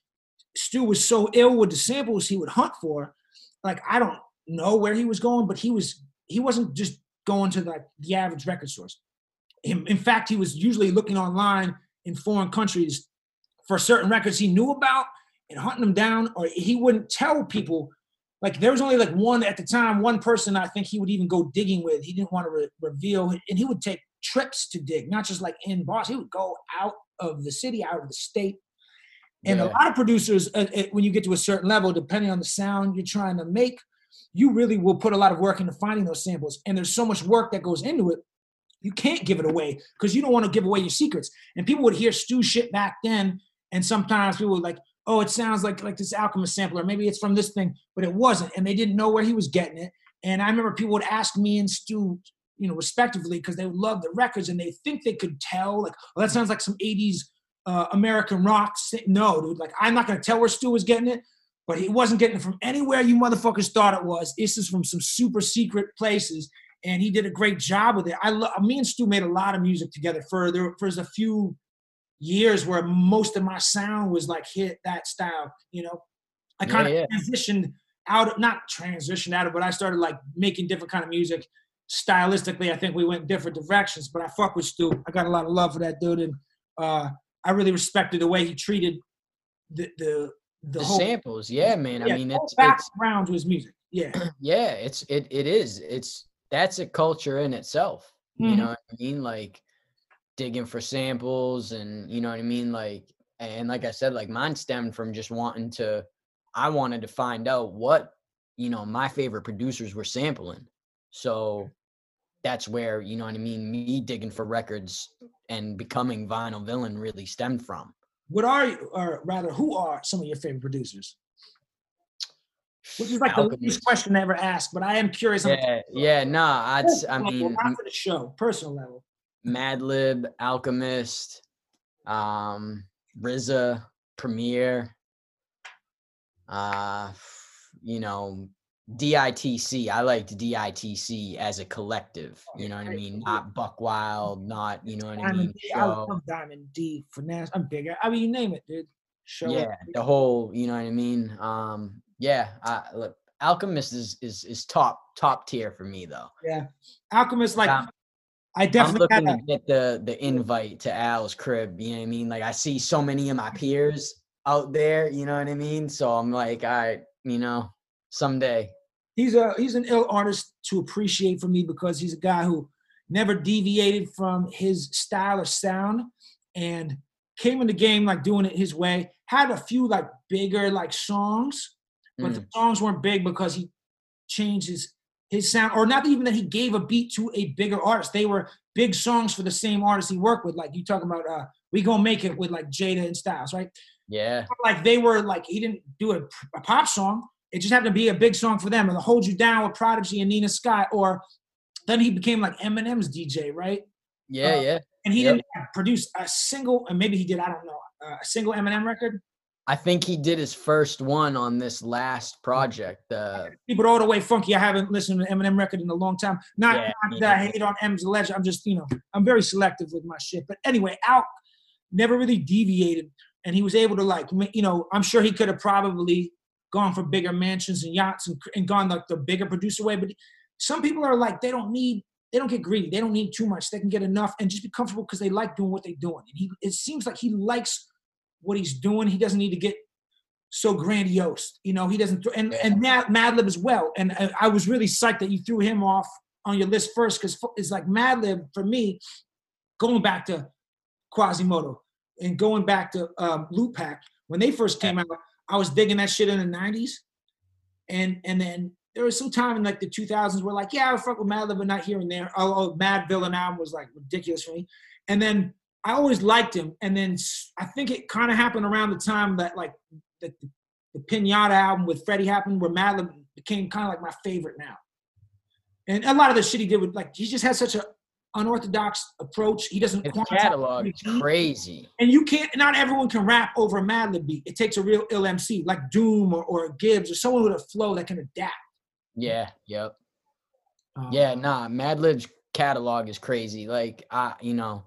Stu was so ill with the samples he would hunt for. Like I don't know where he was going, but he was he wasn't just going to like the average record stores. In, in fact, he was usually looking online in foreign countries for certain records he knew about and hunting them down, or he wouldn't tell people. Like there was only like one at the time, one person I think he would even go digging with. He didn't want to re- reveal, and he would take trips to dig, not just like in Boston. He would go out of the city, out of the state. And a lot of producers, uh, uh, when you get to a certain level, depending on the sound you're trying to make, you really will put a lot of work into finding those samples. And there's so much work that goes into it. You can't give it away because you don't want to give away your secrets. And people would hear Stu shit back then, and sometimes people were like, "Oh, it sounds like like this Alchemist sampler. maybe it's from this thing," but it wasn't, and they didn't know where he was getting it. And I remember people would ask me and Stu, you know, respectively, because they would love the records and they think they could tell, like, "Oh, that sounds like some '80s uh, American rock." No, dude, like I'm not gonna tell where Stu was getting it, but he wasn't getting it from anywhere you motherfuckers thought it was. This is from some super secret places, and he did a great job with it. I love. Me and Stu made a lot of music together. For there, for a few years where most of my sound was like hit that style. You know, I kind of yeah. transitioned out of not transitioned out of, but I started like making different kind of music. Stylistically, I think we went different directions. But I fuck with Stu. I got a lot of love for that dude, and uh, I really respected the way he treated the the the, The whole samples, yeah, man. yeah, I mean, it's background to his music. Yeah, yeah, it's it it is. It's that's a culture in itself. You Mhm. know what I mean? Like digging for samples and you know what I mean? Like and like I said, like mine stemmed from just wanting to I wanted to find out what, you know, my favorite producers were sampling. So that's where, you know what I mean, me digging for records and becoming vinyl villain really stemmed from. what are you, or rather, who are some of your favorite producers? Which is like the least question I ever asked, but I am curious. Yeah, yeah, nah, I'd, I mean, not for the show, personal level. Madlib, Alchemist, um, RZA, Premier, uh, you know, DITC. I liked DITC as a collective. You know what I mean? Not Buck Wild, not you know what I mean. D, I Show. love Diamond D, finesse. I'm bigger. I mean, you name it, dude. Show. Yeah, the whole. You know what I mean? Um, yeah. I, look, Alchemist is is is top top tier for me though. Yeah, Alchemist, like Um, I definitely I'm looking to get the the invite to Al's crib. You know what I mean? Like I see so many of my peers out there. You know what I mean? So I'm like, all right, you know, someday. he's a he's an ill artist to appreciate for me because he's a guy who never deviated from his style or sound and came in the game like doing it his way. Had a few like bigger like songs, but the Mm, songs weren't big because he changed his his sound, or not even that he gave a beat to a bigger artist. They were big songs for the same artist he worked with. Like you talking about, uh, we gonna make it with like Jada and Styles, right? yeah, Like they were like he didn't do a, a pop song. It just happened to be a big song for them, or the Hold You Down with Prodigy and Nina Sky, or then he became like Eminem's DJ, right? yeah, Uh, yeah. And he Yep. didn't produce a single, and maybe he did, I don't know, uh, a single Eminem record. I think he did his first one on this last project. Uh, Keep it all the way funky. I haven't listened to an Eminem record in a long time. Not, Yeah, not that I hate on M's legend. I'm just, you know, I'm very selective with my shit. But anyway, Al never really deviated, and he was able to like, you know, I'm sure he could have probably gone for bigger mansions and yachts and, and gone like the bigger producer way. But some people are like, they don't need they don't get greedy. They don't need too much. They can get enough and just be comfortable because they like doing what they're doing. And he, it seems like he likes what he's doing. He doesn't need to get so grandiose. You know, he doesn't. Th- and and Mad, Madlib as well. And I, I was really psyched that you threw him off on your list first because it's like Madlib for me, going back to Quasimoto and going back to um, when they first came out. I was digging that shit in the '90s, and and then there was some time in like the 2000s where like yeah I fuck with Madlib but not here and there. Oh, oh Madvillain album was like ridiculous for me, and then I always liked him. And then I think it kind of happened around the time that like the, the Pinata album with Freddie happened, where Madlib became kind of like my favorite now. And a lot of the shit he did with like he just has such a unorthodox approach. He doesn't His catalog is crazy. And you can't. Not everyone can rap over a Madlib beat. It takes a real ill MC like Doom or, or Gibbs or someone with a flow that can adapt. Yeah, yep. Um, Yeah, nah, Madlib's catalog is crazy. Like I, you know,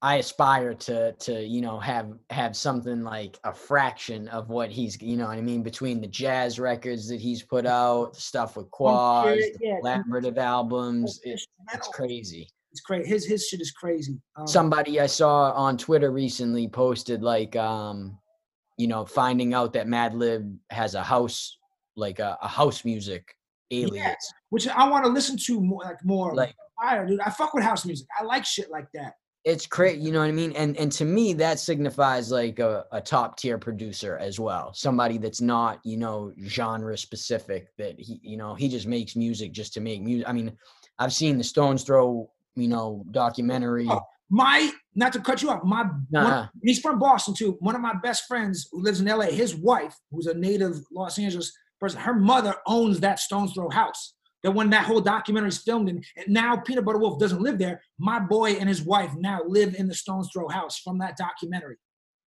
I aspire to to you know have have something like a fraction of what he's you know what I mean between the jazz records that he's put out, the stuff with Quas, yeah, the yeah. collaborative albums. It, it's crazy. It's crazy. His his shit is crazy. Um, Somebody I saw on Twitter recently posted like um, you know, finding out that Madlib has a house like a, a house music alias. which I want to listen to more, like more. Like fire, dude. I fuck with house music. I like shit like that. It's crazy you know what i mean and and to me that signifies like a, a top tier producer as well somebody that's not you know genre specific that he you know he just makes music just to make music i mean i've seen the stones throw you know documentary Oh, My not to cut you off. My Nah, one- uh-uh. he's from Boston too. One of my best friends who lives in LA. His wife, who's a native Los Angeles person, her mother owns that Stones Throw house. That when that whole documentary is filmed and now Peanut Butter Wolf doesn't live there. My boy and his wife now live in the Stones Throw house from that documentary.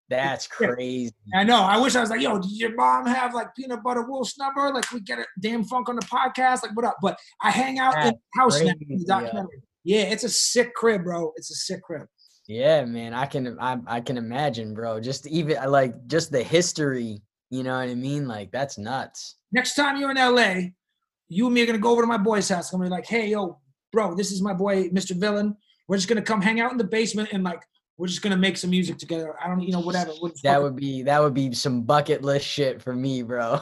that's crazy I know. I wish I was like, yo, did your mom have like peanut butter wolf's number? Like we get a Dâm-Funk on the podcast. Like what up? But I hang out in the house now in the crazy, yeah. Yeah, it's a sick crib, bro. It's a sick crib. yeah man i can I, I can imagine bro just even like just the history you know what i mean like that's nuts Next time you're in LA, you and me are gonna go over to my boy's house. I'm gonna be like, hey, yo, bro, this is my boy, Mr. Villain. We're just gonna come hang out in the basement and like we're just gonna make some music together. I don't, you know, whatever. We'll that would be that would be some bucket list shit for me bro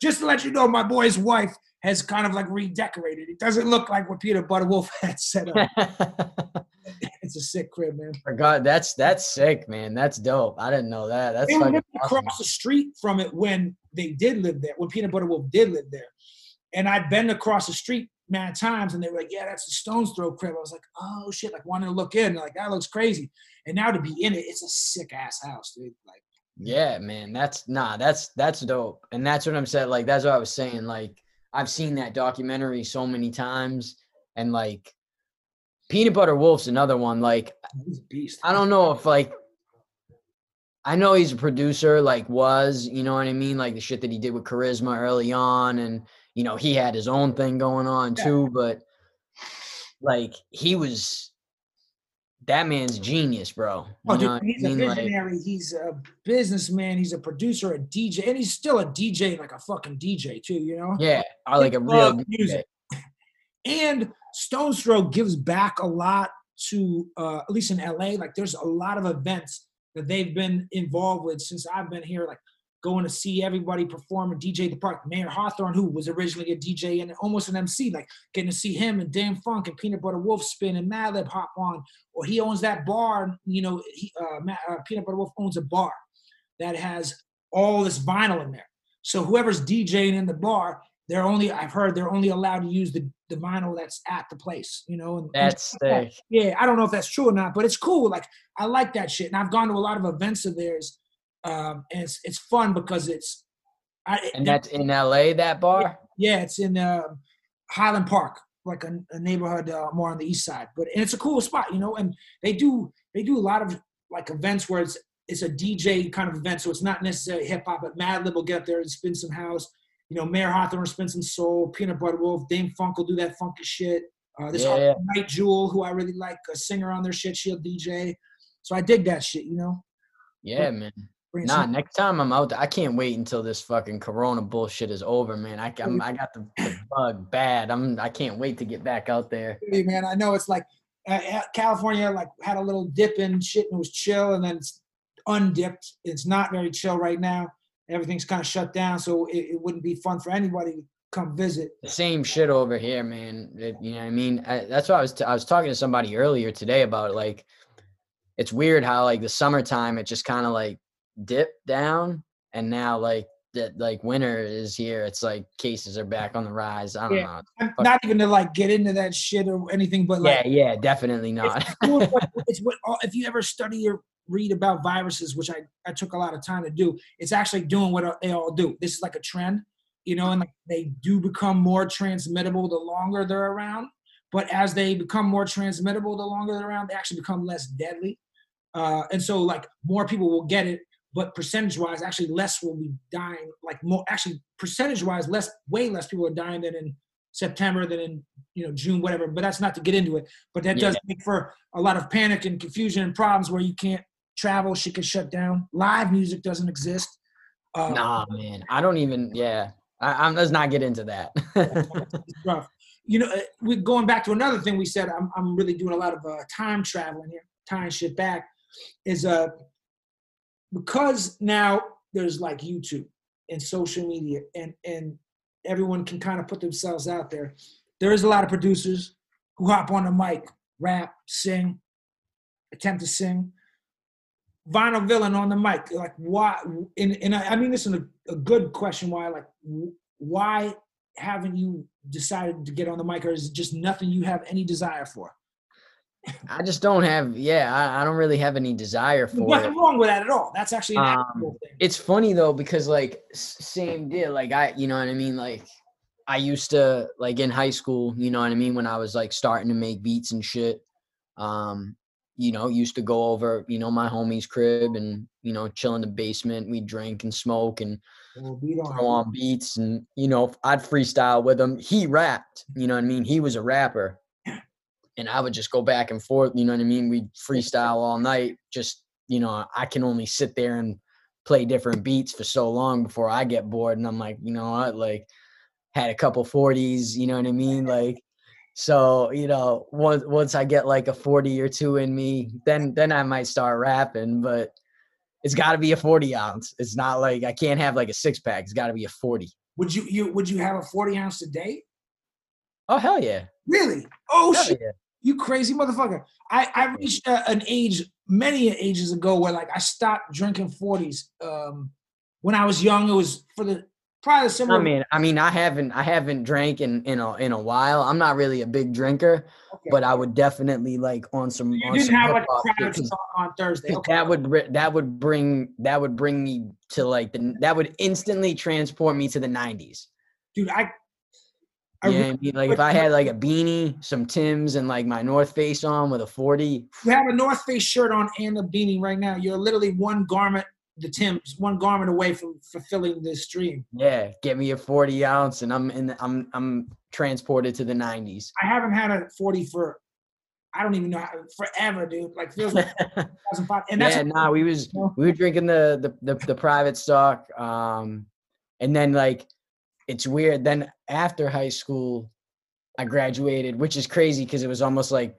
just to let you know, my boy's wife has kind of like redecorated. It doesn't look like what Peanut Butter Wolf had set up. it's a sick crib, man. Forgot that's that's sick, man. That's dope. I didn't know that. That's They living awesome. across the street from it when they did live there, when Peanut Butter Wolf did live there. And I'd been across the street mad times and they were like, yeah, that's the Stones Throw crib. I was like, oh shit, like wanting to look in. Like, that looks crazy. And now to be in it, it's a sick ass house, dude. Like, Yeah, man. That's nah, that's that's dope. And that's what I'm saying. Like that's what I was saying. Like I've seen that documentary so many times. And like Peanut Butter Wolf's another one. Like beast. I don't know if like I know he's a producer, like was, you know what I mean? Like the shit that he did with Charizma early on, and you know, he had his own thing going on Yeah. too, but like he was that man's genius, bro. Oh, dude, what I he's a mean? Like, visionary. he's a businessman. He's a producer, a DJ, and he's still a DJ, like a fucking DJ too. You know? yeah, or like a real DJ. music. And Stones Throw gives back a lot to, uh, at least in LA. Like there's a lot of events that they've been involved with since I've been here. Like going to see everybody perform and DJ the park. Mayor Hawthorne, who was originally a DJ and almost an MC, like getting to see him and Dan Funk and Peanut Butter Wolf spin and Madlib hop on. Or he owns that bar. You know, he, uh, Ma- uh, Peanut Butter Wolf owns a bar that has all this vinyl in there. So whoever's DJing in the bar, they're only I've heard they're only allowed to use the, the vinyl that's at the place, you know. And, and That's that. sick. Yeah, I don't know if that's true or not, but it's cool. Like I like that shit, and I've gone to a lot of events of theirs, um, and it's it's fun because it's. I, And that's in LA, that bar? yeah, it's in uh, Highland Park, like a, a neighborhood uh, more on the east side. But and it's a cool spot, you know. And they do they do a lot of like events where it's it's a DJ kind of event, so it's not necessarily hip hop. But Madlib will get up there and spin some house. You know, Mayor Hawthorne will spin some soul. Peanut Butter Wolf, Dâm-Funk will do that funky shit. Uh, this Yeah. Nite Jewel, who I really like, a singer on their shit, she'll DJ. So I dig that shit, you know. Yeah, man. Nah, some- next time I'm out there, I can't wait until this fucking Corona bullshit is over, man. I I'm, I got the, the bug bad. I'm I can't wait to get back out there. Hey, man. I know it's like uh, California like had a little dip in shit and it was chill, and then it's undipped. It's not very chill right now. Everything's kind of shut down, so it, it wouldn't be fun for anybody to come visit. The same shit over here, man. It- you know what I mean? I, that's why I was t- I was talking to somebody earlier today about like it's weird how like the summertime it just kind of like dipped down and now like that like winter is here. It's like cases are back on the rise. I don't Yeah. know. Not even to like get into that shit or anything, but like Yeah, yeah, definitely not. it's, what, it's what all, if you ever study or read about viruses, which I, I took a lot of time to do, it's actually doing what they all do. This is like a trend, you know, and like they do become more transmittable the longer they're around. But as they become more transmittable the longer they're around, they actually become less deadly. Uh, and so like more people will get it, but percentage wise, actually less will be dying. Like more actually percentage wise, less way less people are dying than in September than in you know June, whatever. But that's not to get into it. But that Yeah. does make for a lot of panic and confusion and problems where you can't travel, shit gets shut down. Live music doesn't exist. Uh, nah, man. I don't even. Yeah, I, I'm. Let's not get into that. You know, uh, we're going back to another thing we said. I'm, I'm really doing a lot of uh, time traveling here, tying shit back. Is uh because now there's like YouTube and social media, and and everyone can kind of put themselves out there. There is a lot of producers who hop on the mic, rap, sing, attempt to sing. Vinyl villain on the mic, like why? And, and I, I mean this is a, a good question. Why, like, why haven't you decided to get on the mic, or is it just nothing you have any desire for? I just don't have. Yeah, I, I don't really have any desire for it. nothing wrong with that at all. That's actually an Um, thing. it's funny though because like same deal like i you know what i mean like i used to like in high school you know what i mean when i was like starting to make beats and shit um you know used to go over you know my homie's crib and you know chill in the basement we drink and smoke and Well, we throw on beats and you know i'd freestyle with him he rapped you know what i mean he was a rapper and i would just go back and forth you know what i mean? We'd freestyle all night just you know i can only sit there and play different beats for so long before i get bored and i'm like you know what? Like had a couple 40s you know what i mean? Like so you know once once i get like a 40 or two in me then then i might start rapping but it's got to be a 40 ounce. It's not like i can't have like a six pack it's got to be a 40 Would you you would you have a 40 ounce today? oh hell yeah. Really? Oh hell shit! yeah You crazy motherfucker! I I reached uh, an age many ages ago where like I stopped drinking 40s. Um, when I was young, it was for the probably similar. I mean, I mean, I haven't, I haven't drank in in a in a while. I'm not really a big drinker, Okay. but I would definitely like on some. you on didn't some have like a shit, private 'cause- on Thursday. Okay. That would that would bring that would bring me to like the that would instantly transport me to the 90s. Dude, I I know I mean? Like if I had like a beanie, some Tims, and like my North Face on with a 40, you have a North Face shirt on and a beanie right now. You're literally one garment, the Tims, one garment away from fulfilling this dream. yeah, get me a 40 ounce, and I'm in. The, I'm I'm transported to the 90s. I haven't had a 40 for I don't even know how, forever, dude. Like feels like 2005. And that's yeah, nah, we was we were drinking the, the the the private stock, um, and then like it's weird. Then after high school, I graduated, which is crazy because it was almost like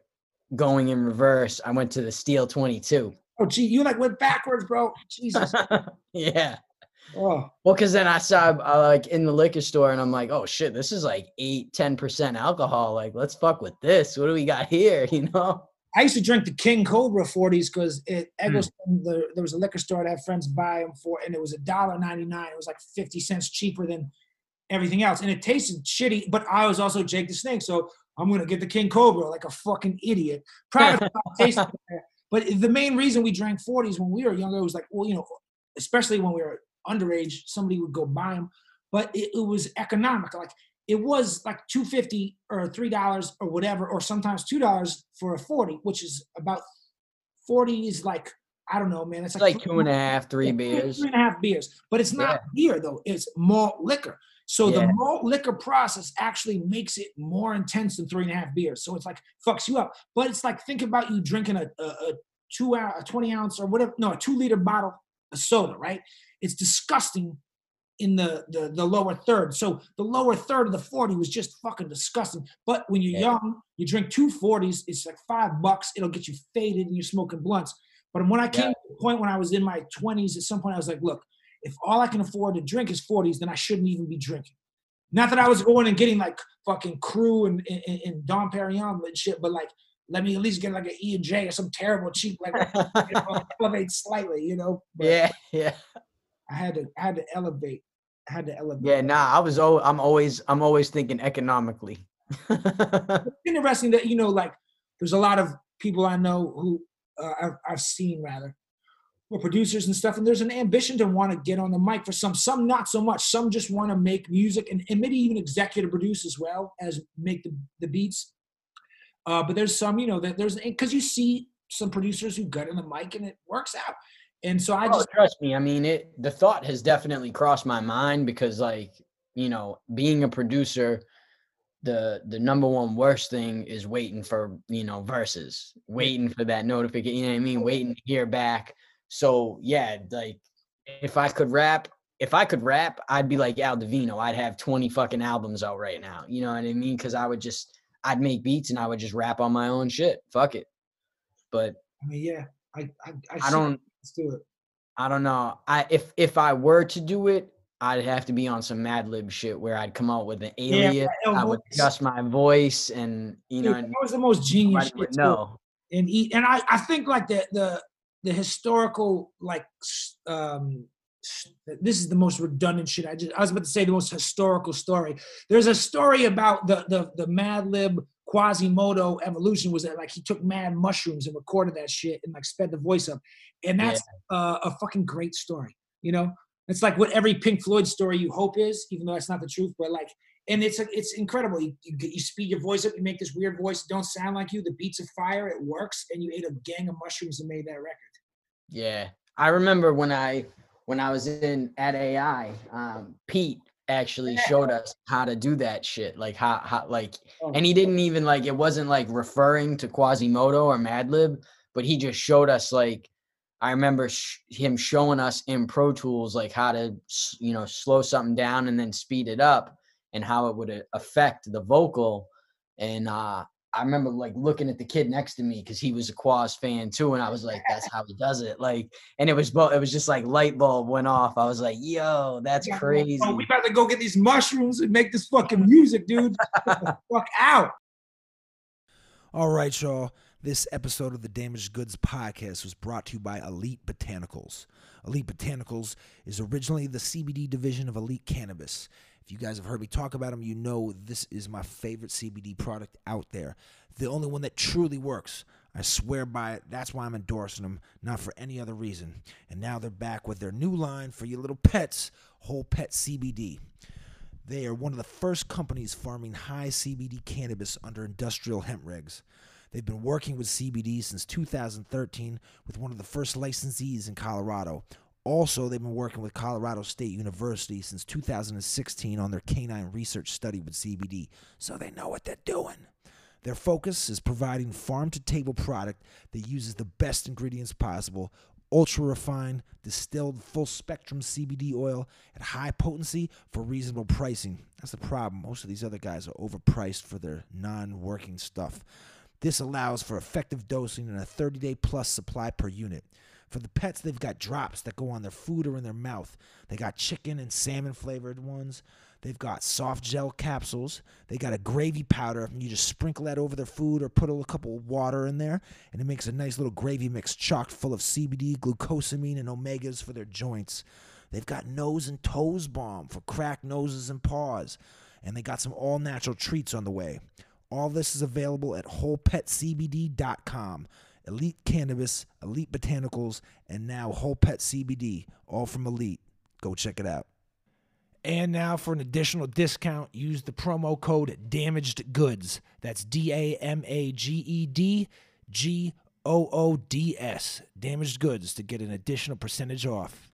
going in reverse. I went to the Steel Twenty Two. oh gee, you like went backwards, bro. Jesus. yeah. Oh, Well, because then I saw uh, like in the liquor store, and I'm like, oh shit, this is like eight, 10 percent alcohol. Like, let's fuck with this. What do we got here? You know? I used to drink the King Cobra 40s because it Hmm. Egleston, the, there was a liquor store that had friends buy them for, and it was a dollar ninety nine. It was like 50 cents cheaper than everything else. And it tasted shitty, but I was also Jake the Snake. So I'm going to get the King Cobra like a fucking idiot. Probably not tasting bad. But the main reason we drank 40s when we were younger was like, well, you know, especially when we were underage, somebody would go buy them. But it, it was economic. Like it was like 250 or $3 or whatever, or sometimes $2 for a 40, which is about 40 is like, I don't know, man. It's like, like two and a half, three yeah, beers. Three and a half beers. But it's not beer though. It's malt liquor. So Yeah. the malt liquor process actually makes it more intense than three and a half beers. So it's like fucks you up. But it's like think about you drinking a, a, a two ounce, a 20 ounce or whatever, no, a two liter bottle a soda, right? It's disgusting in the, the the lower third. So the lower third of the 40 was just fucking disgusting. But when you're Yeah. young, you drink two 40s, it's like five bucks, it'll get you faded and you're smoking blunts. But when I came Yeah. to the point when I was in my 20s, at some point I was like, look, if all I can afford to drink is 40s, then I shouldn't even be drinking. Not that I was going and getting like fucking crew and, and, and Dom Perignon and shit, but like let me at least get like an E and J or some terrible cheap like you know, elevate slightly, you know. But yeah, yeah. I had to I had to elevate. I had to elevate. Yeah, nah, I was I'm always I'm always thinking economically. It's interesting that you know, like, there's a lot of people I know who uh, I've, I've seen rather, who are producers and stuff, and there's an ambition to want to get on the mic for some, some not so much. Some just want to make music and, and maybe even executive produce as well as make the, the beats. Uh, but there's some, you know, that there's because you see some producers who get on the mic and it works out. And so I Oh, just trust me. I mean, it. The thought has definitely crossed my mind because, like, you know, being a producer, the the number one worst thing is waiting for you know verses, waiting for that notification. You know what I mean? Waiting to hear back. So yeah, like, if I could rap, if I could rap, I'd be like Al Divino. I'd have twenty fucking albums out right now. You know what I mean? Because I would just, I'd make beats and I would just rap on my own shit. Fuck it. But I mean, yeah, I I, I, I don't. let's do it. I don't know. I if if I were to do it, I'd have to be on some Madlib shit where I'd come out with an Yeah, alias. El I would adjust my voice, and you know, Dude, that was the most genius shit know. and eat and I, I think like the the the historical like um this is the most redundant shit I just I was about to say the most historical story. There's a story about the the the Mad Lib Quasimoto evolution was that like he took mad mushrooms and recorded that shit and like sped the voice up. And that's uh, a fucking great story, you know? It's like what every Pink Floyd story you hope is, even though that's not the truth, but like and it's it's incredible. You, you you speed your voice up, you make this weird voice, don't sound like you. The beats of fire, it works, and you ate a gang of mushrooms and made that record. Yeah, I remember when I when I was in at AI, um, Pete actually Yeah. showed us how to do that shit. Like how how like, Oh. and he didn't even like it wasn't like referring to Quasimoto or Madlib, but he just showed us like. I remember sh- him showing us in Pro Tools like how to you know slow something down and then speed it up and how it would affect the vocal. And uh, I remember like looking at the kid next to me because he was a Quas fan too, and I was like, "That's how he does it." Like, and it was both. It was just like light bulb went off. I was like, "Yo, that's Yeah, crazy." We about to go get these mushrooms and make this fucking music, dude. Get the fuck out. All right, y'all. This episode of the Damaged Goods podcast was brought to you by Elite Botanicals. Elite Botanicals is originally the CBD division of Elite Cannabis. If you guys have heard me talk about them, you know this is my favorite CBD product out there. The only one that truly works. I swear by it. That's why I'm endorsing them, not for any other reason. And now they're back with their new line for your little pets, Whole Pet CBD. They are one of the first companies farming high CBD cannabis under industrial hemp regs. They've been working with CBD since 2013 with one of the first licensees in Colorado. Also, they've been working with Colorado State University since 2016 on their canine research study with CBD, so they know what they're doing. Their focus is providing farm to table product that uses the best ingredients possible, ultra refined, distilled, full spectrum CBD oil at high potency for reasonable pricing. That's the problem. Most of these other guys are overpriced for their non working stuff. This allows for effective dosing and a 30 day plus supply per unit. For the pets, they've got drops that go on their food or in their mouth. They got chicken and salmon flavored ones. They've got soft gel capsules. They got a gravy powder. You just sprinkle that over their food or put a couple of water in there, and it makes a nice little gravy mix chocked full of CBD, glucosamine, and omegas for their joints. They've got nose and toes balm for cracked noses and paws. And they got some all natural treats on the way. All this is available at wholepetcbd.com. Elite Cannabis, Elite Botanicals, and now Whole Pet CBD, all from Elite. Go check it out. And now for an additional discount, use the promo code Damaged Goods. That's D A M A G E D G O O D S. Damaged Goods to get an additional percentage off.